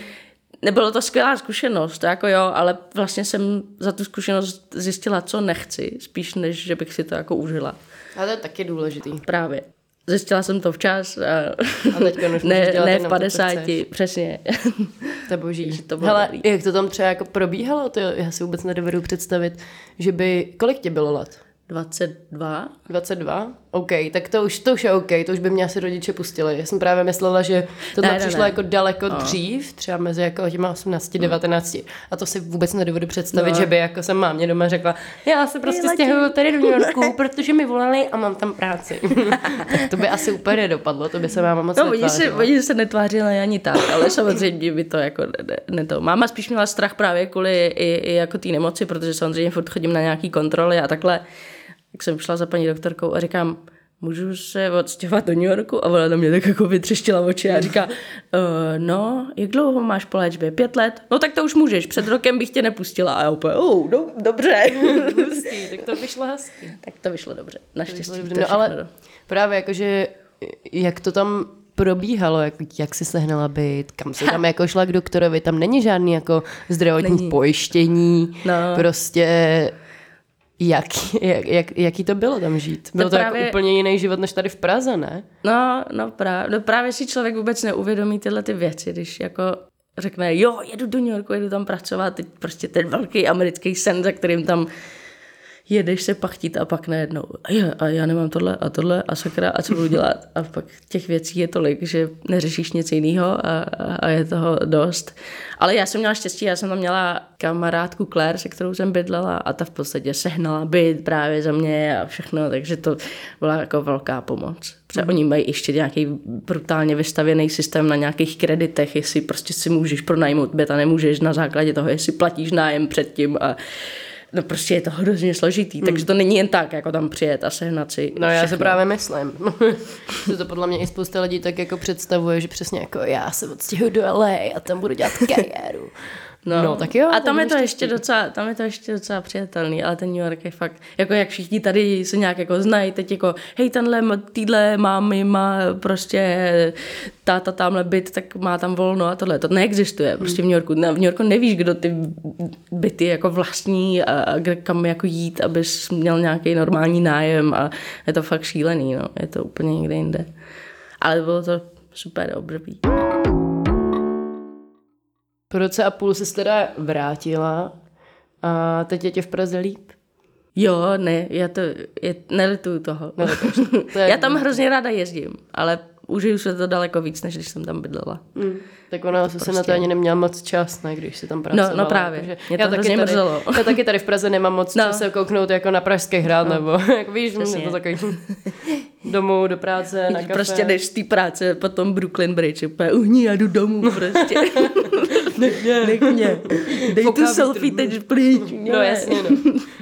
nebylo to skvělá zkušenost, to jako jo, ale vlastně jsem za tu zkušenost zjistila, co nechci, spíš než, že bych si to jako užila. A to je taky důležitý. Právě. Zjistila jsem to včas. A, a teďka už ne, ne v 50, to, přesně. To boží. to Hele, dobrý. jak to tam třeba jako probíhalo, to já si vůbec nedovedu představit, že by, kolik tě bylo let? 22. 22? OK, tak to už, to už je OK, to už by mě asi rodiče pustili. Já jsem právě myslela, že to ne, přišlo ne. jako daleko no. dřív, třeba mezi jako těma 18, 19. No. A to si vůbec nedovedu představit, no. že by jako jsem mámě doma řekla, já se prostě stěhuju tady do New Yorku, protože mi volali a mám tam práci. tak to by asi úplně nedopadlo, to by se máma moc no, oni se, oni se netvářili ani tak, ale samozřejmě by to jako ne, ne to. Máma spíš měla strach právě kvůli i, i jako té nemoci, protože samozřejmě furt chodím na nějaký kontroly a takhle jak jsem šla za paní doktorkou a říkám, můžu se odstěhovat do New Yorku? A ona na mě tak jako vytřeštila oči a říká, e, no, jak dlouho máš po léčbě? Pět let? No tak to už můžeš, před rokem bych tě nepustila. A já úplně, oh, do, dobře. Hustý, tak to vyšlo hezky. Tak to vyšlo dobře, naštěstí. To vyšlo dobře. No ale právě jakože, jak to tam probíhalo, jak, jak jsi sehnala byt, kam se tam jako šla k doktorovi, tam není žádný jako zdravotní není. pojištění, no. prostě jak, jak, jak, jaký to bylo tam žít? Byl to, to jako právě... jako úplně jiný život než tady v Praze, ne? No, no právě, no právě si člověk vůbec neuvědomí tyhle ty věci, když jako řekne, jo, jedu do New Yorku, jedu tam pracovat, teď prostě ten velký americký sen, za kterým tam jedeš se pachtit a pak najednou a já, a já nemám tohle a tohle a sakra a co budu dělat a pak těch věcí je tolik, že neřešíš nic jiného a, a je toho dost. Ale já jsem měla štěstí, já jsem tam měla kamarádku Claire, se kterou jsem bydlela a ta v podstatě sehnala byt právě za mě a všechno, takže to byla jako velká pomoc. Protože oni mají ještě nějaký brutálně vystavěný systém na nějakých kreditech, jestli prostě si můžeš pronajmout byt a nemůžeš na základě toho, jestli platíš nájem předtím a No prostě je to hrozně složitý, hmm. takže to není jen tak, jako tam přijet a sehnat si No já se právě myslím, že to podle mě i spousta lidí tak jako představuje, že přesně jako já se odstěhuju do LA a tam budu dělat kariéru. No, no tak jo. A tam je to ještě docela, tam je to ještě docela přijatelný, ale ten New York je fakt, jako jak všichni tady se nějak jako znají, teď jako, hej, tenhle, týdle mámy má prostě táta tamhle byt, tak má tam volno a tohle. To neexistuje prostě v New Yorku. V New Yorku nevíš, kdo ty byty jako vlastní a, a kam jako jít, abys měl nějaký normální nájem a je to fakt šílený, no. Je to úplně někde jinde. Ale bylo to super období. Po roce a půl se teda vrátila a teď je tě v Praze líp? Jo, ne, já to, je, nelituju toho. No, to je já tam hrozně ráda jezdím, ale užiju se to daleko víc, než když jsem tam bydlela. Mm. Tak ona se prostě... na to ani neměla moc čas, ne, když se tam pracovala. No, no právě, takže mě to já taky tady, Já taky tady v Praze nemám moc no. se kouknout jako na Pražský hrad, no. nebo jak víš, Přesně. je to takový domů, do práce, na kafe. Prostě jdeš z té práce, potom Brooklyn Bridge, úplně uhní, já jdu domů prostě. Nech mě. Nech mě. Dej Poká tu selfie teď pryč. No jasně, no.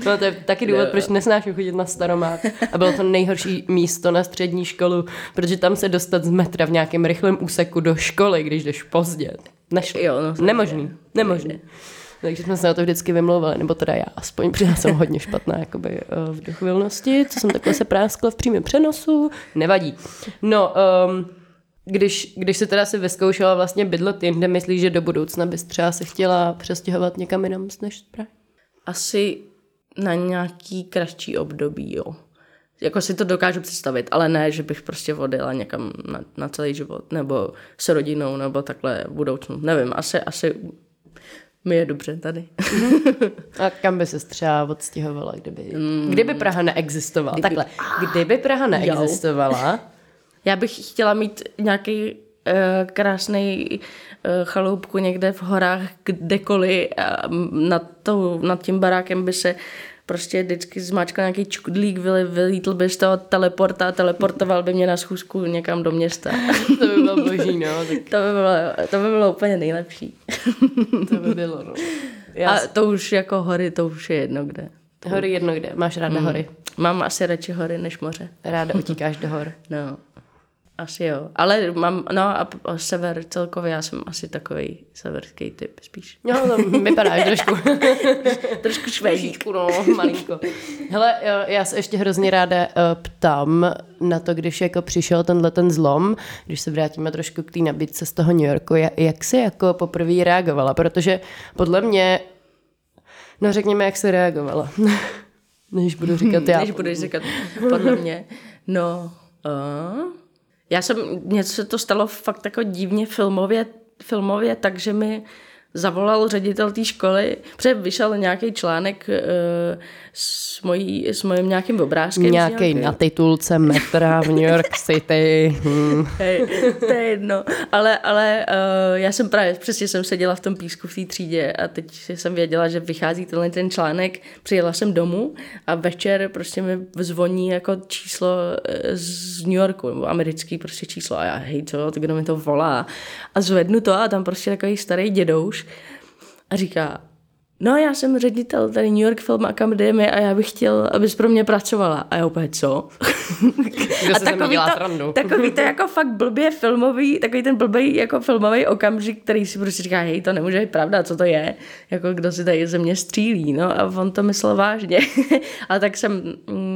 no. to je taky důvod, proč nesnáším chodit na staromák. A bylo to nejhorší místo na střední školu, protože tam se dostat z metra v nějakém rychlém úseku do školy, když jdeš pozdě. Nešlo. Jo, no, Nemožný. Nemožný. Takže jsme se na to vždycky vymlouvali, nebo teda já aspoň, protože já jsem hodně špatná jakoby, eh, v dochvilnosti, co jsem takhle se práskla v přímém přenosu, nevadí. No, um, když, když se teda si vyzkoušela vlastně bydlet jinde, myslíš, že do budoucna bys třeba se chtěla přestěhovat někam jinam než Prahy? Asi na nějaký kratší období, jo. Jako si to dokážu představit, ale ne, že bych prostě odjela někam na, na celý život, nebo s rodinou, nebo takhle v budoucnu. Nevím, asi, asi mi je dobře tady. A kam by se třeba odstěhovala, kdyby, mm. kdyby Praha neexistovala? Kdyby, Takhle, kdyby Praha neexistovala, já bych chtěla mít nějaký uh, krásný uh, chaloupku někde v horách, kdekoliv. Uh, nad, tou, nad tím barákem by se prostě vždycky zmáčkal nějaký čudlík, vylítl by z toho teleporta a teleportoval by mě na schůzku někam do města. to by bylo boží, no. Tak... to, by bylo, to by bylo úplně nejlepší. to by bylo, no. Já... A to už jako hory, to už je jedno kde. Hory jedno kde. Máš ráda mm. hory? Mám asi radši hory než moře. Ráda utíkáš do hor. No. Asi jo. Ale mám, no a, a sever celkově, já jsem asi takový severský typ spíš. No, to vypadáš trošku. trošku švédíku, no, malinko. Hele, já se ještě hrozně ráda eh, ptám na to, když jako přišel tenhle ten zlom, když se vrátíme trošku k té nabídce z toho New Yorku, jak jsi jako poprvé reagovala? Protože podle mě, no řekněme, jak se reagovala. Než budu říkat já. Než budeš říkat, podle mě. No, uh, já jsem, něco se to stalo fakt jako divně filmově, filmově takže mi zavolal ředitel té školy, protože vyšel nějaký článek uh, s, mojí, s mojím nějakým obrázkem. Nějaký na titulce metra v New York City. Hmm. Hej, to je jedno. Ale, ale uh, já jsem právě, přesně jsem seděla v tom písku v té třídě a teď jsem věděla, že vychází tenhle ten článek. Přijela jsem domů a večer prostě mi zvoní jako číslo eh, z New Yorku, nebo americký prostě číslo a já, hej, co, kdo mi to volá? A zvednu to a tam prostě takový starý dědouš a říká, no já jsem ředitel tady New York Film Academy a já bych chtěl, abys pro mě pracovala. A já úplně, co? a takový to, takový to jako fakt blbě filmový, takový ten blbý jako filmový okamžik, který si prostě říká, hej, to nemůže být pravda, co to je? Jako kdo si tady ze mě střílí, no a on to myslel vážně. a tak jsem mm,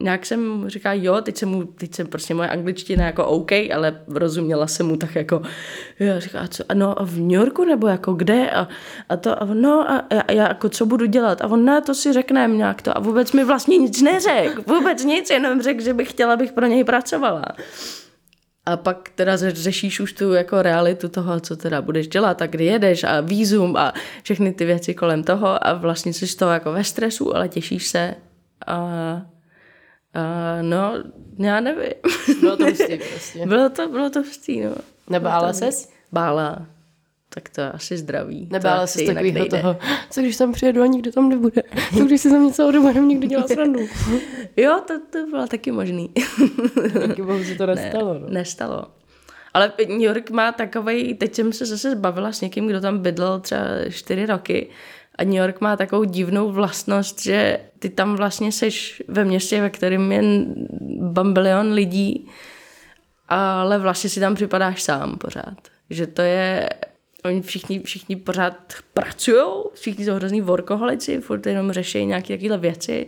nějak jsem říkala, jo, teď jsem mu, teď jsem prostě moje angličtina jako OK, ale rozuměla jsem mu tak jako, já říká, co, no a v New Yorku nebo jako kde? A, a to, a no a, a já jako co budu dělat? A on ne, to si řekneme nějak to. A vůbec mi vlastně nic neřekl, vůbec nic, jenom řekl, že bych chtěla, abych pro něj pracovala. A pak teda řešíš už tu jako realitu toho, co teda budeš dělat a kdy jedeš a výzum a všechny ty věci kolem toho a vlastně jsi z toho jako ve stresu, ale těšíš se a, a no, já nevím. Bylo to hustý prostě. bylo to, bylo to hustý, no. Nebála ses? Bála. Tak to je asi zdravý. Nebála se takového toho, co když tam přijedu a nikdo tam nebude? Co když si za mě celou dobu jenom někdo dělá srandu? jo, to, to bylo taky možný. taky bohu se to nestalo. Ne, no. Nestalo. Ale New York má takový, teď jsem se zase zbavila s někým, kdo tam bydlel třeba čtyři roky a New York má takovou divnou vlastnost, že ty tam vlastně seš ve městě, ve kterém je bambilion lidí, ale vlastně si tam připadáš sám pořád. Že to je oni všichni, všichni pořád pracují, všichni jsou hrozný workoholici, furt jenom řeší nějaké takové věci,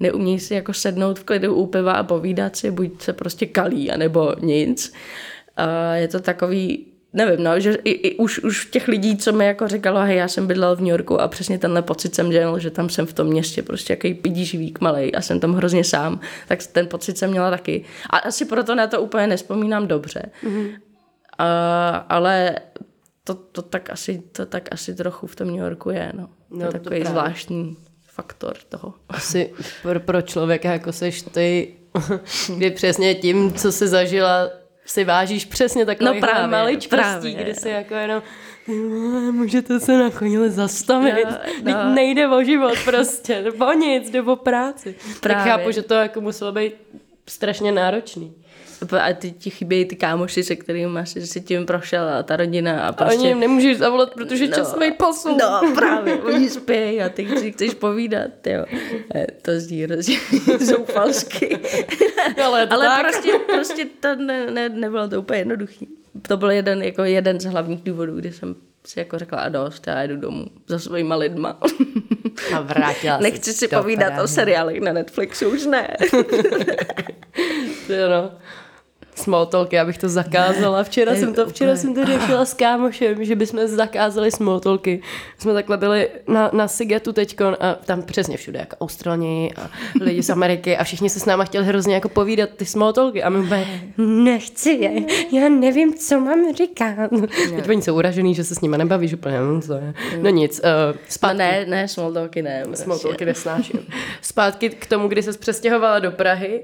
neumějí si jako sednout v klidu u piva a povídat si, buď se prostě kalí, anebo nic. A je to takový, nevím, no, že i, i už, už těch lidí, co mi jako říkalo, hej, já jsem bydlel v New Yorku a přesně tenhle pocit jsem dělal, že tam jsem v tom městě prostě jaký pidí živýk malej a jsem tam hrozně sám, tak ten pocit jsem měla taky. A asi proto na to úplně nespomínám dobře. Mm-hmm. A, ale to, to, tak asi, to tak asi trochu v tom New Yorku je, no. no to je takový to zvláštní faktor toho. Asi pro, pro člověka, jako seš ty, kdy přesně tím, co se zažila, si vážíš přesně takový no právě, maličkostí, právě. kdy si jako jenom můžete se na konile zastavit. No, no. Nejde o život prostě, nebo nic, nebo práci. Právě. Tak chápu, že to jako muselo být strašně náročný a ty ti chybějí ty kámoši, se kterými asi si tím prošel a ta rodina a prostě... A oni jim nemůžeš zavolat, protože no, časový posun. No právě, oni spějí a ty si chceš povídat, jo. To zní hrozně zoufalsky. Ale, Ale prostě, prostě to ne, ne, nebylo to úplně jednoduchý. To byl jeden, jako jeden z hlavních důvodů, kdy jsem si jako řekla a dost, já jdu domů za svýma lidma. A vrátila Nechci si povídat právě. o seriálech na Netflixu, už ne. to no small talk, já bych to zakázala. Včera jsem to, včera jsem to řešila s kámošem, že bychom zakázali small talky. Jsme takhle byli na, na Sigetu teďkon a tam přesně všude, jako Australani a lidi z Ameriky a všichni se s náma chtěli hrozně jako povídat ty small talky a my úplně nechci je, já nevím, co mám říkat. Teď oni jsou uražený, že se s nimi nebavíš úplně, no, co je. no nic. Uh, zpátky. Ne, ne, small talky ne. Small talky nesnáším. Zpátky k tomu, kdy se přestěhovala do Prahy,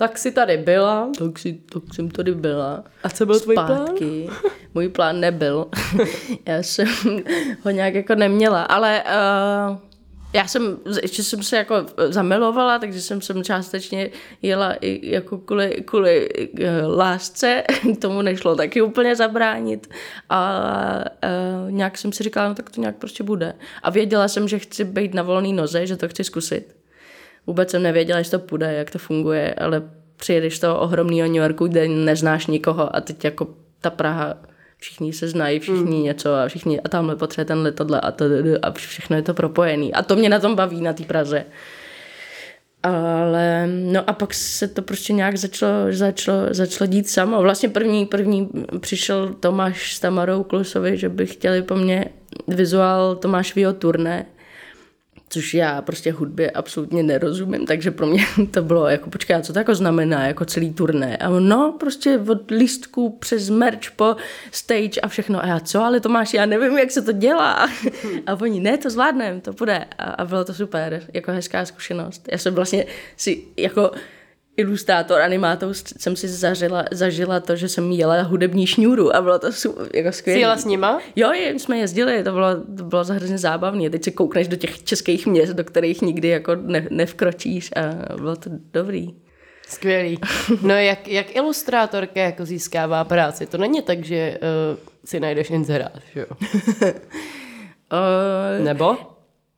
tak si tady byla. Tak, si, tak jsem tady byla. A co byl tvůj plán? Můj plán nebyl. já jsem ho nějak jako neměla, ale uh, já jsem, ještě jsem se jako zamilovala, takže jsem sem částečně jela i jako kvůli, kvůli uh, lásce, tomu nešlo taky úplně zabránit a uh, nějak jsem si říkala, no tak to nějak prostě bude. A věděla jsem, že chci být na volné noze, že to chci zkusit. Vůbec jsem nevěděla, jestli to půjde, jak to funguje, ale přijedeš do ohromného New Yorku, kde neznáš nikoho a teď jako ta Praha, všichni se znají, všichni mm. něco a všichni a tamhle potřebuje tenhle tohle a, to, a všechno je to propojený. A to mě na tom baví, na té Praze. Ale no a pak se to prostě nějak začalo, začalo, začalo dít samo. Vlastně první, první přišel Tomáš s Tamarou Klusovi, že by chtěli po mně vizuál Tomášovýho turné což já prostě hudbě absolutně nerozumím, takže pro mě to bylo jako, počkej, co to jako znamená, jako celý turné. A no, prostě od lístku přes merch po stage a všechno. A já, co, ale to máš, já nevím, jak se to dělá. A oni, ne, to zvládnem, to bude. A, a bylo to super, jako hezká zkušenost. Já jsem vlastně si jako ilustrátor, animátor jsem si zažila, zažila to, že jsem jela hudební šňůru a bylo to jako skvělé. Jsi jela s nima? Jo, jsme jezdili, to bylo, to bylo hrozně zábavné. Teď se koukneš do těch českých měst, do kterých nikdy jako ne, nevkročíš a bylo to dobrý. Skvělý. No jak, jak ilustrátorka jako získává práci? To není tak, že uh, si najdeš inzerát, že jo? uh, Nebo?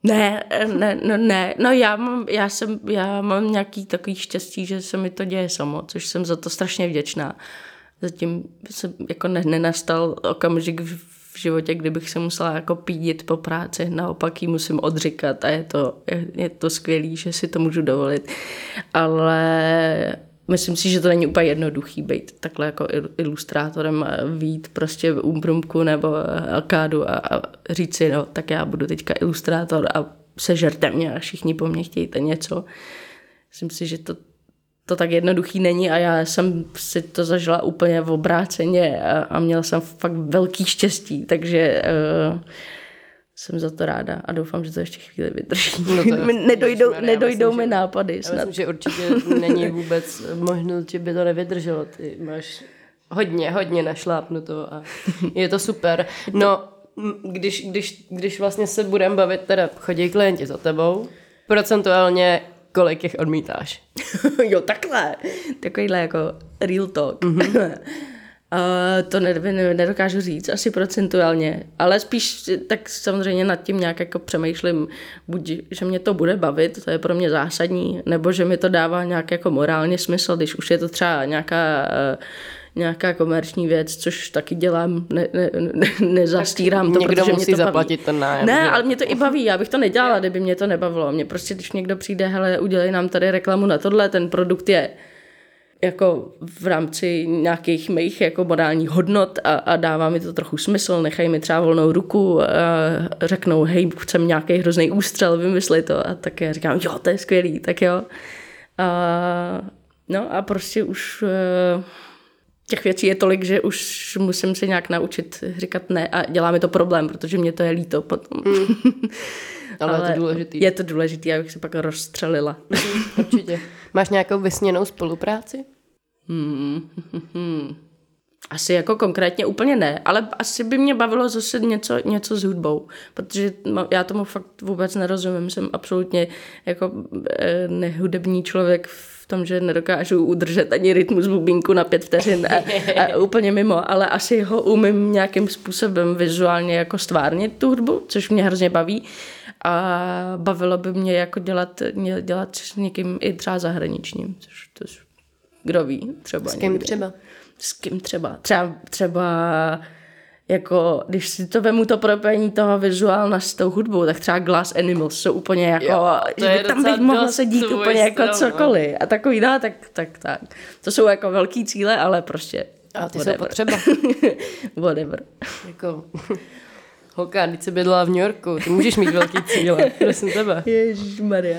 Ne, ne, no ne, no já mám, já jsem, já mám nějaký takový štěstí, že se mi to děje samo, což jsem za to strašně vděčná. Zatím se jako ne, nenastal okamžik v, v životě, kdybych se musela jako pídit po práci, naopak ji musím odříkat a je to, je, je to skvělý, že si to můžu dovolit. Ale myslím si, že to není úplně jednoduchý být takhle jako ilustrátorem a vít prostě v Umbrumku nebo Alkádu a, a říct si, no tak já budu teďka ilustrátor a sežerte mě a všichni po mně chtějte něco. Myslím si, že to to tak jednoduchý není a já jsem si to zažila úplně v obráceně a, a měla jsem fakt velký štěstí, takže uh, jsem za to ráda a doufám, že to ještě chvíli vydrží. No to, nedojdou Maria, nedojdou myslím, mi nápady. Snad. Já myslím, že určitě není vůbec možnost, že by to nevydrželo. Ty máš hodně, hodně našlápnuto a je to super. No, když, když, když vlastně se budeme bavit, teda chodí klienti za tebou, procentuálně kolik jich odmítáš? jo, takhle. Takovýhle jako real talk. Mm-hmm. Uh, to nedokážu říct, asi procentuálně, ale spíš tak samozřejmě nad tím nějak jako přemýšlím, buď, že mě to bude bavit, to je pro mě zásadní, nebo že mi to dává nějak jako morálně smysl, když už je to třeba nějaká uh, nějaká komerční věc, což taky dělám, ne, ne, ne, nezastírám tak to, protože musí mě to zaplatit baví. ten nájem. Ne, ale mě to i baví, já bych to nedělala, kdyby mě to nebavilo. Mě prostě, když někdo přijde, hele, udělej nám tady reklamu na tohle, ten produkt je jako v rámci nějakých mých jako morálních hodnot a, a dává mi to trochu smysl, nechají mi třeba volnou ruku a řeknou, hej, chcem nějaký hrozný ústřel, vymysli to a tak já říkám, jo, to je skvělý, tak jo. A, no a prostě už uh, těch věcí je tolik, že už musím se nějak naučit říkat ne a dělá mi to problém, protože mě to je líto potom. Mm. Ale, Ale je to důležitý. Je to důležitý, abych se pak rozstřelila. Mm, určitě. Máš nějakou vysněnou spolupráci? Hmm. Asi jako konkrétně úplně ne, ale asi by mě bavilo zase něco, něco s hudbou, protože já tomu fakt vůbec nerozumím, jsem absolutně jako eh, nehudební člověk v tom, že nedokážu udržet ani rytmus bubínku na pět vteřin a, a úplně mimo, ale asi ho umím nějakým způsobem vizuálně jako stvárnit tu hudbu, což mě hrozně baví a bavilo by mě jako dělat, dělat s někým i třeba zahraničním, což, to kdo ví, třeba S kým někde. třeba? S kým třeba? Třeba, třeba jako, když si to vemu to propojení toho vizuálna s tou hudbou, tak třeba Glass Animals jsou úplně jako, jo, to je tam bych mohla se dít úplně jako no. cokoliv. A takový, no, tak, tak, tak. To jsou jako velký cíle, ale prostě a ty whatever. jsou potřeba. whatever. Jako, holka, když jsi bydla v New Yorku, ty můžeš mít velký cíle, prosím tebe. Maria.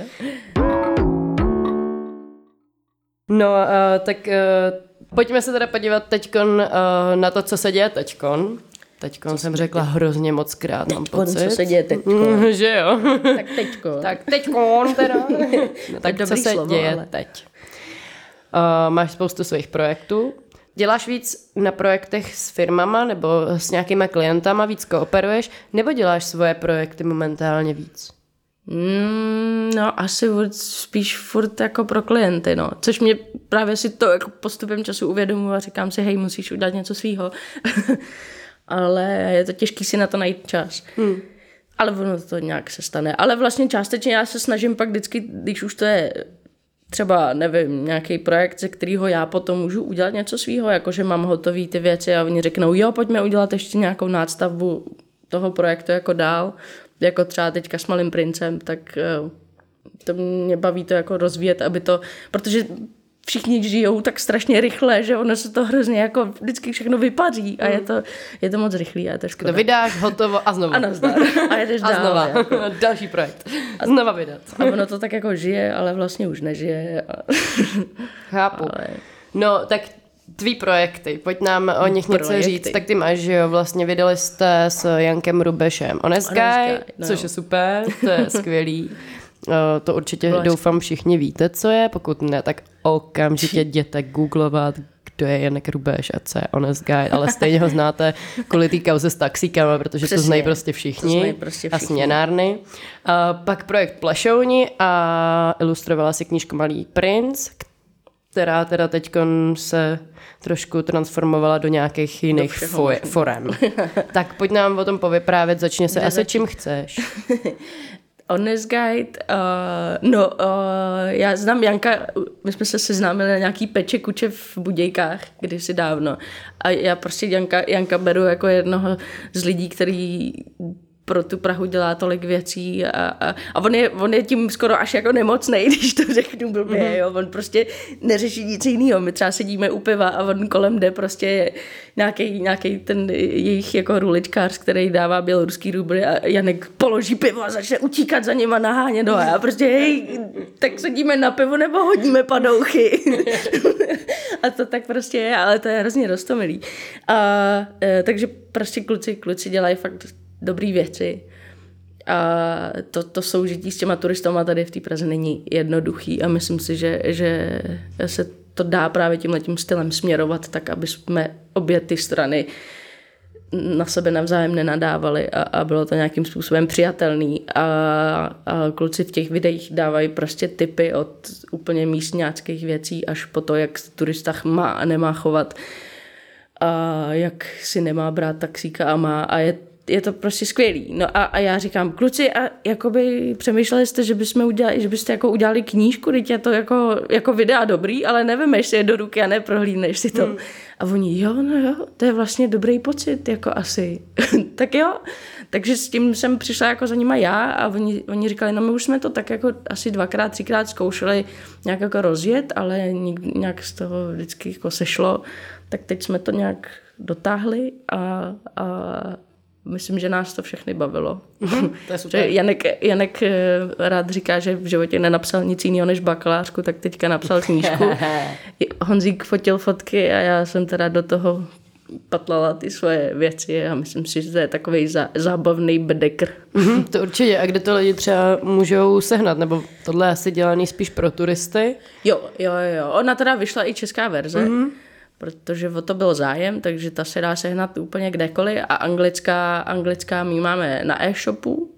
No, uh, tak uh, pojďme se teda podívat teďkon uh, na to, co se děje teďkon. Teďkon jsem řekla hrozně moc krát, mám pocit. co se děje teďkon. Mm, že jo. tak teďkon. tak teďkon teda. no, tak co se slovo, děje ale... teď? Uh, máš spoustu svých projektů. Děláš víc na projektech s firmama nebo s nějakýma klientama, víc kooperuješ, nebo děláš svoje projekty momentálně víc? Mm, no, asi spíš furt jako pro klienty, no. Což mě právě si to jako postupem času uvědomuji a říkám si, hej, musíš udělat něco svýho. Ale je to těžký si na to najít čas. Hmm. Ale ono to nějak se stane. Ale vlastně částečně já se snažím pak vždycky, když už to je třeba, nevím, nějaký projekt, ze kterého já potom můžu udělat něco svýho, jakože mám hotové ty věci a oni řeknou, jo, pojďme udělat ještě nějakou nástavbu toho projektu jako dál, jako třeba teďka s Malým princem, tak eh, to mě baví to jako rozvíjet, aby to, protože všichni žijou tak strašně rychle, že ono se to hrozně jako vždycky všechno vypaří a je mm. to, je to moc rychlý a je to škoda. To vydáš, hotovo a znovu. A nazdar. A jedeš a dál. znova. Jako. Další projekt. A znova vydat. A ono to tak jako žije, ale vlastně už nežije. A... Chápu. Ale... No, tak tvý projekty, pojď nám o nich projekty. něco říct, tak ty máš, že jo, vlastně vydali jste s Jankem Rubešem Honest, Guy, no. což je super, to je skvělý. to určitě Vlastně. doufám všichni víte, co je, pokud ne, tak okamžitě jděte googlovat, kdo je Janek Rubeš a co je Honest Guy, ale stejně ho znáte kvůli té kauze s taxíkama, protože Přesně, to znají prostě všichni, znají prostě všichni. a směnárny. A pak projekt Plešouni a ilustrovala si knížku Malý princ, která teda teď se trošku transformovala do nějakých jiných do fo- forem. tak pojď nám o tom povyprávět, začně se asi čím chceš. Honest Guide, uh, no, uh, já znám Janka, my jsme se seznámili na nějaký peče kuče v Budějkách kdysi dávno. A já prostě Janka, Janka beru jako jednoho z lidí, který pro tu Prahu dělá tolik věcí a, a, a on, je, on je tím skoro až jako nemocný, když to řeknu blbě, mm-hmm. jo. On prostě neřeší nic jiného. My třeba sedíme u piva a on kolem jde prostě nějaký, nějaký ten jejich jako ruličkář, který dává běloruský rubly a Janek položí pivo a začne utíkat za ním a nahánět do a prostě hej, tak sedíme na pivo nebo hodíme padouchy. a to tak prostě je, ale to je hrozně roztomilý. A, e, takže prostě kluci, kluci dělají fakt dobré věci. A to, to soužití s těma turistama tady v té Praze není jednoduchý a myslím si, že, že se to dá právě tímhle tím stylem směrovat tak, aby jsme obě ty strany na sebe navzájem nenadávali a, a bylo to nějakým způsobem přijatelný a, a kluci v těch videích dávají prostě typy od úplně místňáckých věcí až po to, jak turistách má a nemá chovat a jak si nemá brát taxíka a má a je je to prostě skvělý. No a, a já říkám, kluci, a jakoby přemýšleli jste, že, bychom udělali, že byste jako udělali knížku, teď je to jako, jako videa dobrý, ale nevemeš si je do ruky a neprohlídneš si to. Hmm. A oni, jo, no jo, to je vlastně dobrý pocit, jako asi. tak jo, takže s tím jsem přišla jako za nima já a oni, oni říkali, no my už jsme to tak jako asi dvakrát, třikrát zkoušeli nějak jako rozjet, ale nějak z toho vždycky jako sešlo, tak teď jsme to nějak dotáhli a, a myslím, že nás to všechny bavilo. Mm-hmm, to je super. Janek, Janek eh, rád říká, že v životě nenapsal nic jiného než bakalářku, tak teďka napsal knížku. Honzík fotil fotky a já jsem teda do toho patlala ty svoje věci a myslím si, že to je takový zá, zábavný bedekr. Mm-hmm, to určitě. A kde to lidi třeba můžou sehnat? Nebo tohle je asi dělaný spíš pro turisty? Jo, jo, jo. Ona teda vyšla i česká verze. Mm-hmm protože o to byl zájem, takže ta se dá sehnat úplně kdekoliv a anglická, anglická my máme na e-shopu,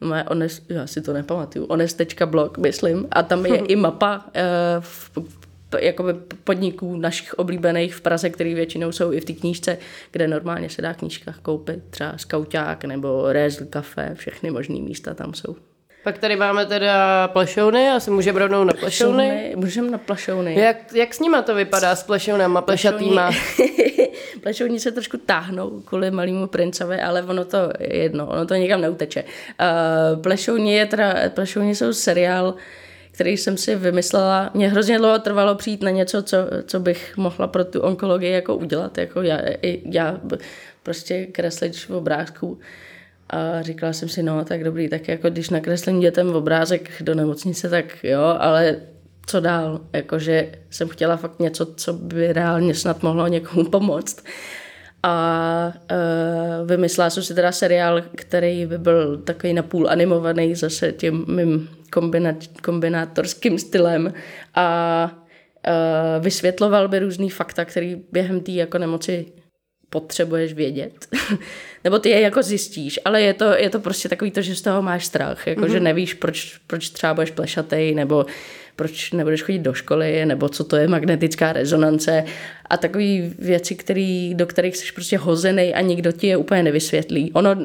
uh, honest, já si to nepamatuju, honest.blog, myslím, a tam je i mapa uh, v, jakoby podniků našich oblíbených v Praze, který většinou jsou i v té knížce, kde normálně se dá knížka koupit, třeba Skauťák nebo Rézl Café, všechny možné místa tam jsou. Pak tady máme teda plešouny, asi můžeme rovnou na plešouny. Můžeme na plešouny. Jak, jak s nima to vypadá, s plešounama, plešatýma? plešouní se trošku táhnou kvůli malému princovi, ale ono to je jedno, ono to nikam neuteče. Uh, plešouní, je teda, plešouní jsou seriál, který jsem si vymyslela. Mě hrozně dlouho trvalo přijít na něco, co, co bych mohla pro tu onkologii jako udělat. Jako já, já prostě kreslič v obrázku. A říkala jsem si, no tak dobrý, tak jako když nakreslím dětem v obrázek do nemocnice, tak jo, ale co dál? Jakože jsem chtěla fakt něco, co by reálně snad mohlo někomu pomoct. A uh, vymyslela jsem si teda seriál, který by byl takový napůl animovaný zase tím mým kombina- kombinátorským stylem a uh, vysvětloval by různý fakta, který během té jako nemoci potřebuješ vědět. Nebo ty je jako zjistíš, ale je to, je to prostě takový to, že z toho máš strach, jako mm-hmm. že mhm. nevíš, proč, proč třeba budeš plešatej, nebo proč nebudeš chodit do školy, nebo co to je magnetická rezonance a takové věci, který, do kterých jsi prostě hozený a nikdo ti je úplně nevysvětlí. Ono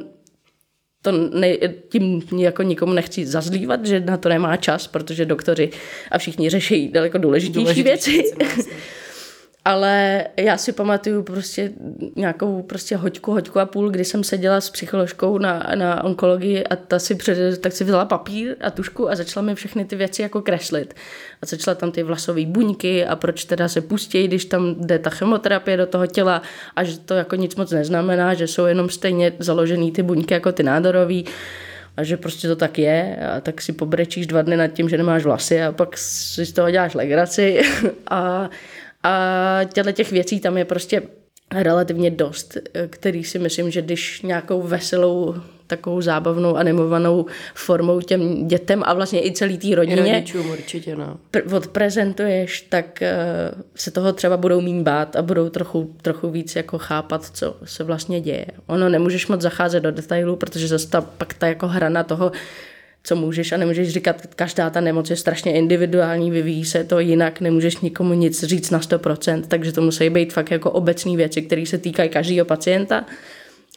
to ne, tím jako nikomu nechci zazlívat, že na to nemá čas, protože doktoři a všichni řeší daleko důležitější, důležitější věci. věci ale já si pamatuju prostě nějakou prostě hoďku, hoďku a půl, kdy jsem seděla s psycholožkou na, na onkologii a ta si před, tak si vzala papír a tušku a začala mi všechny ty věci jako kreslit. A začala tam ty vlasové buňky a proč teda se pustí, když tam jde ta chemoterapie do toho těla a že to jako nic moc neznamená, že jsou jenom stejně založený ty buňky jako ty nádorový a že prostě to tak je a tak si pobrečíš dva dny nad tím, že nemáš vlasy a pak si z toho děláš legraci a a těchto těch věcí tam je prostě relativně dost, který si myslím, že když nějakou veselou takovou zábavnou animovanou formou těm dětem a vlastně i celý té rodině rodičům určitě, no. pr- odprezentuješ, tak uh, se toho třeba budou mín bát a budou trochu, trochu víc jako chápat, co se vlastně děje. Ono nemůžeš moc zacházet do detailů, protože zase ta, pak ta jako hrana toho co můžeš a nemůžeš říkat, každá ta nemoc je strašně individuální, vyvíjí se to jinak, nemůžeš nikomu nic říct na 100%, takže to musí být fakt jako obecné věci, které se týkají každého pacienta,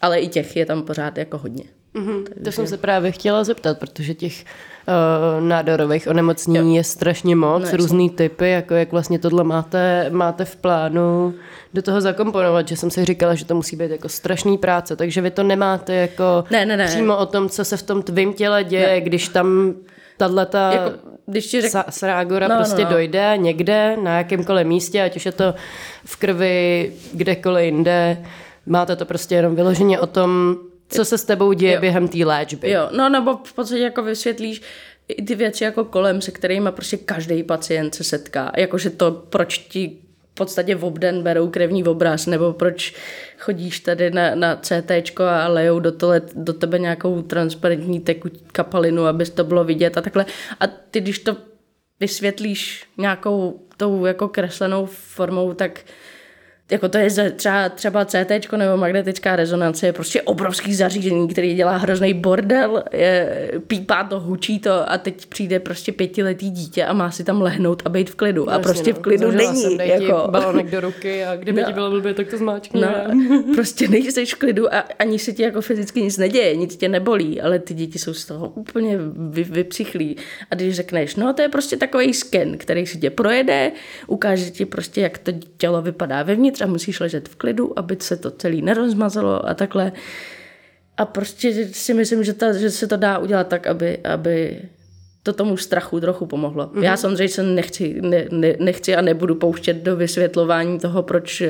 ale i těch je tam pořád jako hodně. Mm-hmm. To jsem se právě chtěla zeptat, protože těch uh, nádorových onemocnění jo. je strašně moc, no, různý typy, jako jak vlastně tohle máte, máte v plánu do toho zakomponovat, že jsem si říkala, že to musí být jako strašný práce, takže vy to nemáte jako ne, ne, ne. přímo o tom, co se v tom tvým těle děje, ne. když tam tato jako, když ti řek... srágora no, prostě no, no. dojde někde, na jakémkoliv místě, ať už je to v krvi, kdekoliv jinde, máte to prostě jenom vyloženě o tom, co se s tebou děje jo. během té léčby. Jo, no nebo v podstatě jako vysvětlíš i ty věci jako kolem, se kterými prostě každý pacient se setká. Jakože to, proč ti v podstatě v obden berou krevní obraz, nebo proč chodíš tady na, na CT a lejou do, tole, do tebe nějakou transparentní teku kapalinu, aby to bylo vidět a takhle. A ty, když to vysvětlíš nějakou tou jako kreslenou formou, tak jako to je třeba, třeba CT nebo magnetická rezonance, je prostě obrovský zařízení, který dělá hrozný bordel, je, pípá to, hučí to a teď přijde prostě pětiletý dítě a má si tam lehnout a být v klidu. No, a prostě no. v klidu Zažila není. Jsem, jako... balonek do ruky a kdyby no. ti bylo blbě, tak to zmáčkne. No, prostě nejsi v klidu a ani se ti jako fyzicky nic neděje, nic tě nebolí, ale ty děti jsou z toho úplně vy, vypsychlí. A když řekneš, no to je prostě takový sken, který si tě projede, ukáže ti prostě, jak to tělo vypadá vevnitř, a musíš ležet v klidu, aby se to celý nerozmazalo a takhle. A prostě si myslím, že, ta, že se to dá udělat tak, aby, aby to tomu strachu trochu pomohlo. Mm-hmm. Já samozřejmě se nechci, ne, ne, nechci a nebudu pouštět do vysvětlování toho, proč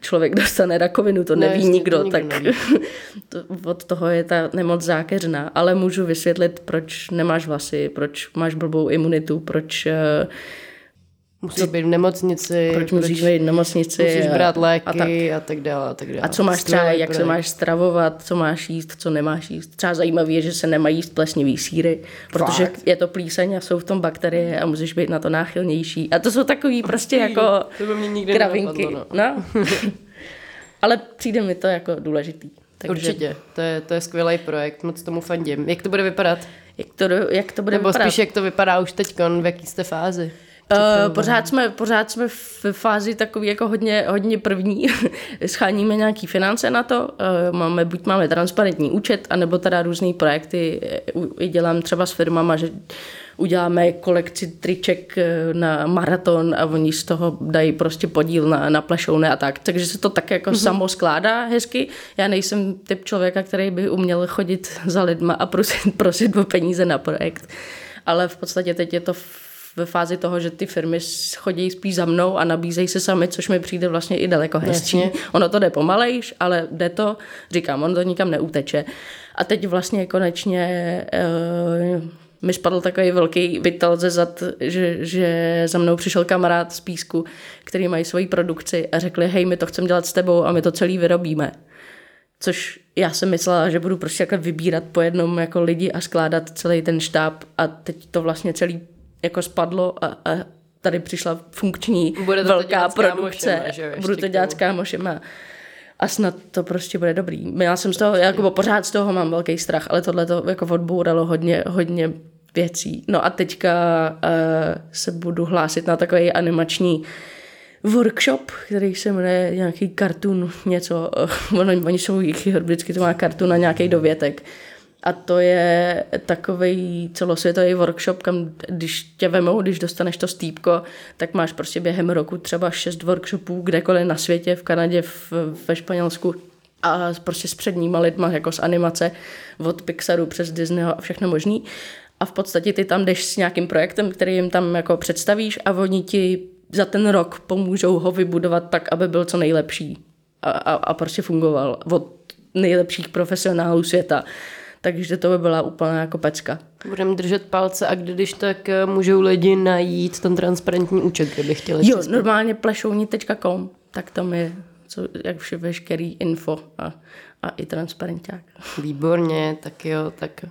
člověk dostane rakovinu, to neví ne, nikdo, to tak neví. to, od toho je ta nemoc zákeřná, ale můžu vysvětlit, proč nemáš vlasy, proč máš blbou imunitu, proč uh, Musíš být v nemocnici. Proč, proč musíš být v nemocnici. Musíš brát léky a tak, a tak dále. A, tak dále. a co máš třeba, jak projekt. se máš stravovat, co máš jíst, co nemáš jíst. Třeba zajímavé je, že se nemají jíst plesnivý síry, protože Fakt? je to plíseň a jsou v tom bakterie a musíš být na to náchylnější. A to jsou takový prostě jako to by mě nikdy kravinky. no. no. Ale přijde mi to jako důležitý. Takže... Určitě, to je, to je skvělý projekt, moc tomu fandím. Jak to bude vypadat? Jak to, jak to bude Nebo vypadat? spíš, jak to vypadá už teď, v jaký jste fázi? Uh, pořád, jsme, pořád jsme v fázi takový jako hodně, hodně první. Scháníme nějaký finance na to. Uh, máme, buď máme transparentní účet, anebo teda různé projekty. I dělám třeba s firmama, že uděláme kolekci triček na maraton a oni z toho dají prostě podíl na, na plešouny a tak. Takže se to tak jako mm-hmm. samo skládá hezky. Já nejsem typ člověka, který by uměl chodit za lidma a prosit, prosit o peníze na projekt. Ale v podstatě teď je to ve fázi toho, že ty firmy chodí spíš za mnou a nabízejí se sami, což mi přijde vlastně i daleko hezčí. Jasně. Ono to jde pomalejš, ale jde to, říkám, on to nikam neuteče. A teď vlastně konečně uh, mi spadl takový velký pytel ze zad, že, že za mnou přišel kamarád z Písku, který mají svoji produkci a řekli, hej, my to chceme dělat s tebou a my to celý vyrobíme. Což já jsem myslela, že budu prostě jako vybírat po jednom jako lidi a skládat celý ten štáb a teď to vlastně celý jako spadlo a, a tady přišla funkční bude to velká to produkce. Kámošema, že, Budu to dělat s kámošema. A snad to prostě bude dobrý. Já jsem z toho, jako pořád z toho mám velký strach, ale tohle to jako odbouralo hodně, hodně věcí. No a teďka uh, se budu hlásit na takový animační workshop, který se jmenuje nějaký kartun, něco, uh, oni, oni jsou jich, vždycky to má kartun na nějaký dovětek. A to je takový celosvětový workshop, kam když tě vemou, když dostaneš to stýpko, tak máš prostě během roku třeba šest workshopů kdekoliv na světě, v Kanadě, v, ve Španělsku. A prostě s předníma lidma, jako z animace, od Pixaru přes Disneyho a všechno možný. A v podstatě ty tam jdeš s nějakým projektem, který jim tam jako představíš a oni ti za ten rok pomůžou ho vybudovat tak, aby byl co nejlepší. A, a, a prostě fungoval od nejlepších profesionálů světa takže to by byla úplná jako pecka. Budeme držet palce a když tak eh, můžou lidi najít ten transparentní účet, kdyby chtěli. Jo, normálně plešouni.com, tak tam je co, jak vše veškerý info a, a i transparenták. Výborně, tak jo, tak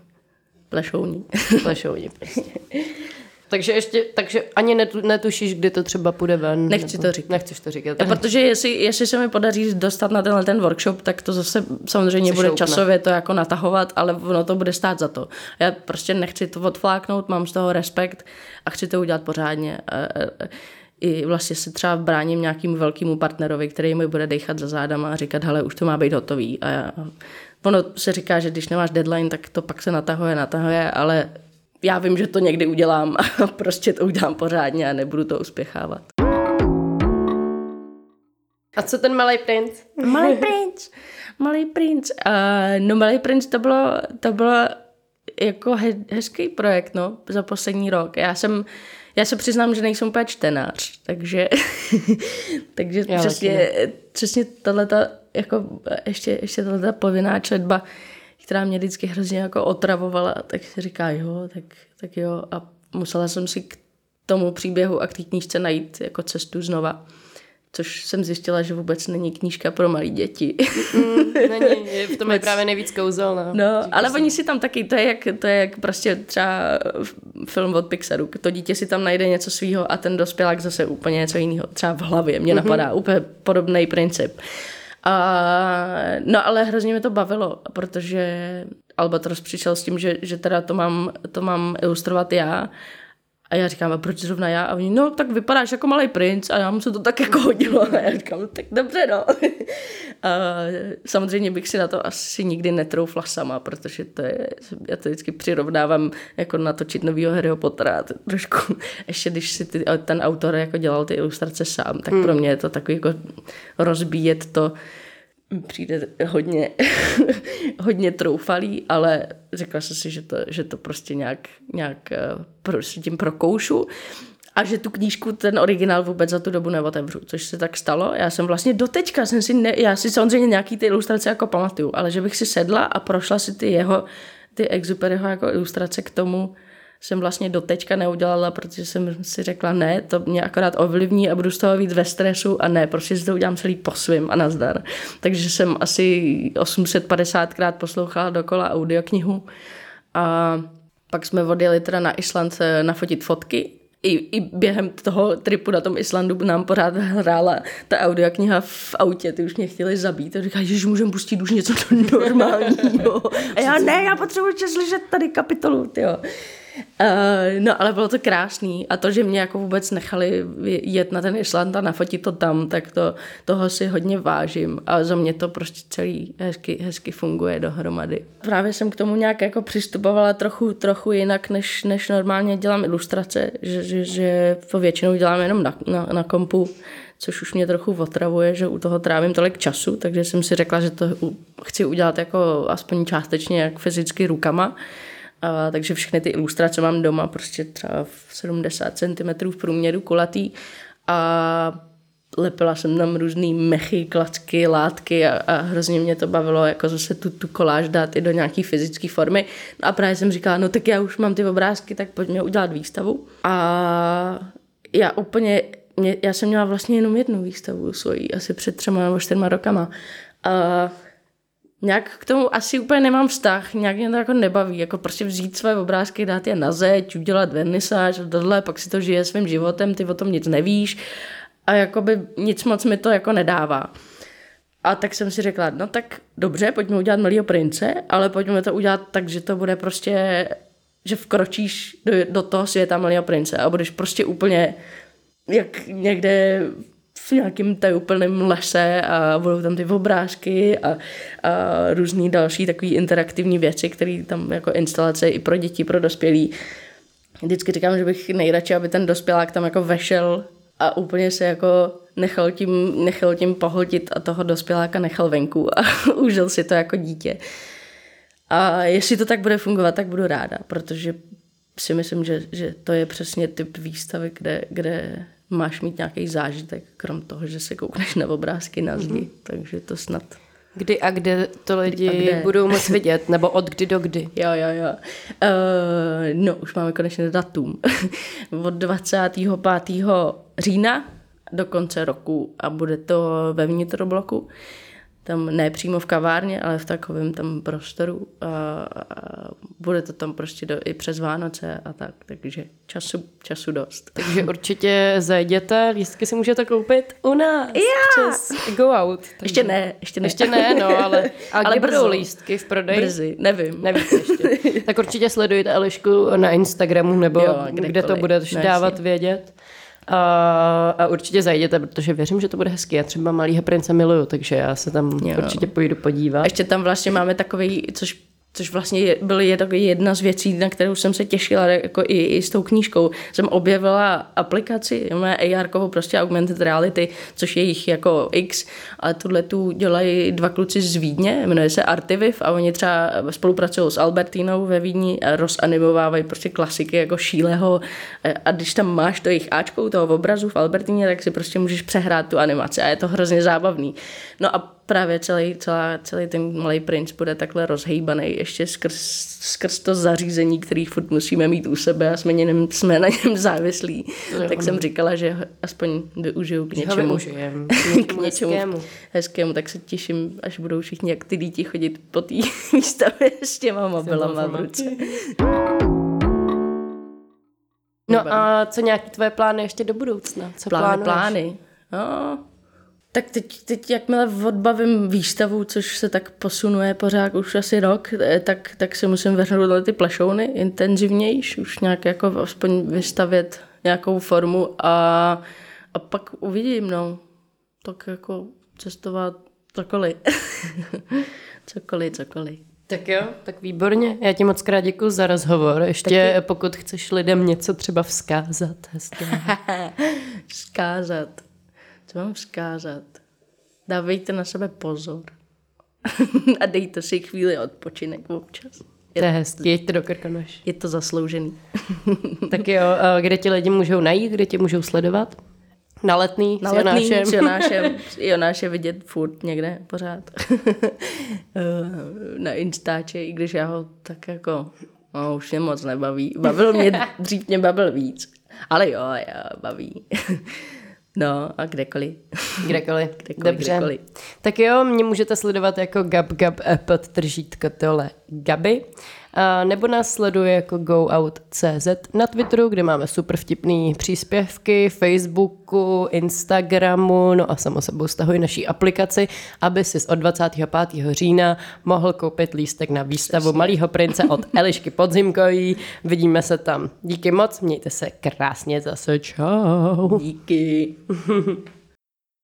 plešouní. Plešouní prostě. Takže ještě, takže ani netu, netušíš, kdy to třeba půjde ven? Nechci nebo, to říkat. Nechceš to říkat. A protože jestli, jestli se mi podaří dostat na tenhle ten workshop, tak to zase samozřejmě Jsi bude šoupne. časově to jako natahovat, ale ono to bude stát za to. Já prostě nechci to odfláknout, mám z toho respekt a chci to udělat pořádně. I vlastně se třeba bráním nějakým velkému partnerovi, který mi bude dechat za zádama a říkat, hele, už to má být hotový. A já ono se říká, že když nemáš deadline, tak to pak se natahuje, natahuje, ale já vím, že to někdy udělám a prostě to udělám pořádně a nebudu to uspěchávat. A co ten malý princ? Malý princ, malý princ. Uh, no malý princ to bylo, to bylo jako he, hezký projekt, no, za poslední rok. Já jsem, já se přiznám, že nejsem úplně čtenář, takže, takže Já přesně, přesně tato, jako ještě, ještě tato povinná četba, která mě vždycky hrozně jako otravovala, tak si říká, jo, tak, tak jo. A musela jsem si k tomu příběhu a k té knížce najít jako cestu znova. Což jsem zjistila, že vůbec není knížka pro malé děti. Mm, není, je- v tom je právě nejvíc kouzel. No, No, ale oni si tam taky, to je jak, to je jak prostě třeba film od Pixaru. To dítě si tam najde něco svýho a ten dospělák zase úplně něco jiného. Třeba v hlavě mě napadá úplně podobný princip. A, no ale hrozně mě to bavilo, protože Albatros přišel s tím, že, že teda to mám, to mám ilustrovat já. A já říkám, a proč zrovna já? A oni, no tak vypadáš jako malý princ a já mu se to tak jako hodilo. A já říkám, no, tak dobře no. A samozřejmě bych si na to asi nikdy netroufla sama, protože to je, já to vždycky přirovnávám jako natočit novýho Harryho Pottera. To je trošku, ještě když si ty, ten autor jako dělal ty ilustrace sám, tak pro mě je to takový jako rozbíjet to přijde hodně, hodně troufalý, ale řekla jsem si, že to, že to prostě nějak, nějak eh, prostě tím prokoušu a že tu knížku, ten originál vůbec za tu dobu neotevřu, což se tak stalo. Já jsem vlastně doteďka, jsem si ne, já si samozřejmě nějaký ty ilustrace jako pamatuju, ale že bych si sedla a prošla si ty jeho, ty Exuperyho jako ilustrace k tomu, jsem vlastně doteďka neudělala, protože jsem si řekla, ne, to mě akorát ovlivní a budu z toho víc ve stresu a ne, prostě si to udělám celý po svým a nazdar. Takže jsem asi 850krát poslouchala dokola audioknihu a pak jsme odjeli teda na Island nafotit fotky i, i během toho tripu na tom Islandu nám pořád hrála ta audiokniha v autě, ty už mě chtěli zabít a říkají, že můžeme pustit už něco normálního. A já ne, já potřebuji slyšet tady kapitolu, jo. Uh, no ale bylo to krásný a to, že mě jako vůbec nechali jet na ten Island a nafotit to tam, tak to, toho si hodně vážím a za mě to prostě celý hezky, hezky funguje dohromady. Právě jsem k tomu nějak jako přistupovala trochu, trochu jinak, než, než normálně dělám ilustrace, že, že, že to většinou dělám jenom na, na, na kompu, což už mě trochu otravuje, že u toho trávím tolik času, takže jsem si řekla, že to chci udělat jako aspoň částečně jak fyzicky rukama. A, takže všechny ty ilustrace mám doma prostě třeba v 70 cm v průměru kulatý a lepila jsem tam různý mechy, klacky, látky a, a hrozně mě to bavilo jako zase tu, tu koláž dát i do nějaký fyzické formy. No a právě jsem říkala, no tak já už mám ty obrázky, tak pojďme udělat výstavu. A já úplně, mě, já jsem měla vlastně jenom jednu výstavu svoji, asi před třema nebo čtyřma rokama. A nějak k tomu asi úplně nemám vztah, nějak mě to jako nebaví, jako prostě vzít své obrázky, dát je na zeď, udělat vernisáž a tohle, pak si to žije svým životem, ty o tom nic nevíš a jakoby nic moc mi to jako nedává. A tak jsem si řekla, no tak dobře, pojďme udělat Malýho prince, ale pojďme to udělat tak, že to bude prostě, že vkročíš do, do toho světa Malýho prince a budeš prostě úplně jak někde v nějakém tajuplném lese a budou tam ty obrázky a, a různý další takový interaktivní věci, které tam jako instalace i pro děti, pro dospělí. Vždycky říkám, že bych nejradši, aby ten dospělák tam jako vešel a úplně se jako nechal tím, nechal tím pohodit a toho dospěláka nechal venku a užil si to jako dítě. A jestli to tak bude fungovat, tak budu ráda, protože si myslím, že, že to je přesně typ výstavy, kde, kde máš mít nějaký zážitek, krom toho, že se koukneš na obrázky na zdi, mm-hmm. takže to snad. Kdy a kde to lidi Kdy kde? budou moc vidět, nebo od kdy do kdy? Jo, jo, jo. Uh, no, už máme konečně datum. Od 25. října do konce roku a bude to ve vnitrobloku. Tam ne přímo v kavárně, ale v takovém tam prostoru. A, a bude to tam prostě do, i přes Vánoce a tak, takže času, času dost. Takže určitě zajděte, lístky si můžete koupit u nás. Já! Přes Go Out. Takže... Ještě ne, ještě ne. Ještě ne, no, ale, a Ale brzo. budou lístky v prodeji? Brzy, nevím. Nevíte ještě. Tak určitě sledujte Elišku na Instagramu, nebo Jo, kde to No, dávat vědět. A, a určitě zajděte, protože věřím, že to bude hezky. Já třeba Malýho prince miluju, takže já se tam jo. určitě půjdu podívat. Ještě tam vlastně máme takový, což což vlastně je, byl jedna z věcí, na kterou jsem se těšila jako i, i s tou knížkou. Jsem objevila aplikaci, AR, prostě augmented reality, což je jich jako X, ale tuhle tu dělají dva kluci z Vídně, jmenuje se Artiviv a oni třeba spolupracují s Albertinou ve Vídni a rozanimovávají prostě klasiky jako šíleho a když tam máš to jejich Ačkou toho obrazu v Albertině, tak si prostě můžeš přehrát tu animaci a je to hrozně zábavný. No a právě celý, celá, celý ten malý princ bude takhle rozhejbaný ještě skrz, skrz to zařízení, který furt musíme mít u sebe a jsme, něm, jsme na něm závislí. Jo, tak jsem říkala, že aspoň využiju k něčemu. k něčemu hezkému. hezkému. Tak se těším, až budou všichni jak ty děti chodit po té výstavě s těma mobilama v ruce. No a co nějaký tvoje plány ještě do budoucna? Co plány, plánuješ? plány. No, tak teď, teď jakmile odbavím výstavu, což se tak posunuje pořád už asi rok, eh, tak, tak si musím vrhnout na ty plešouny intenzivnější, už nějak jako aspoň vystavět nějakou formu a, a pak uvidím, no. Tak jako cestovat cokoliv. cokoliv, cokoliv. Tak jo, tak výborně. Já ti moc krát děkuji za rozhovor. Ještě Taky... pokud chceš lidem něco třeba vzkázat. vzkázat. Co mám vzkázat? Dávejte na sebe pozor. a dejte si chvíli odpočinek občas. Je to je hezký, jeďte do Krkonoš. Je to zasloužený. tak jo, kde ti lidi můžou najít, kde tě můžou sledovat? Na letný, na letný s Jonášem. Jonáš je vidět furt někde, pořád. na Instače, i když já ho tak jako, no, už mě moc nebaví. Bavil mě, dřív mě bavil víc. Ale jo, já baví. No a kdekoliv. Kdekoliv. kdekoliv Dobře. Kdekoliv. Tak jo, mě můžete sledovat jako gab gab pod tržítko tohle Gaby. A nebo nás sleduje jako goout.cz na Twitteru, kde máme super vtipný příspěvky, Facebooku, Instagramu, no a samo sebou stahuj naší aplikaci, aby si od 25. října mohl koupit lístek na výstavu Přesně. Malýho prince od Elišky Podzimkový. Vidíme se tam. Díky moc, mějte se krásně zase. Čau. Díky.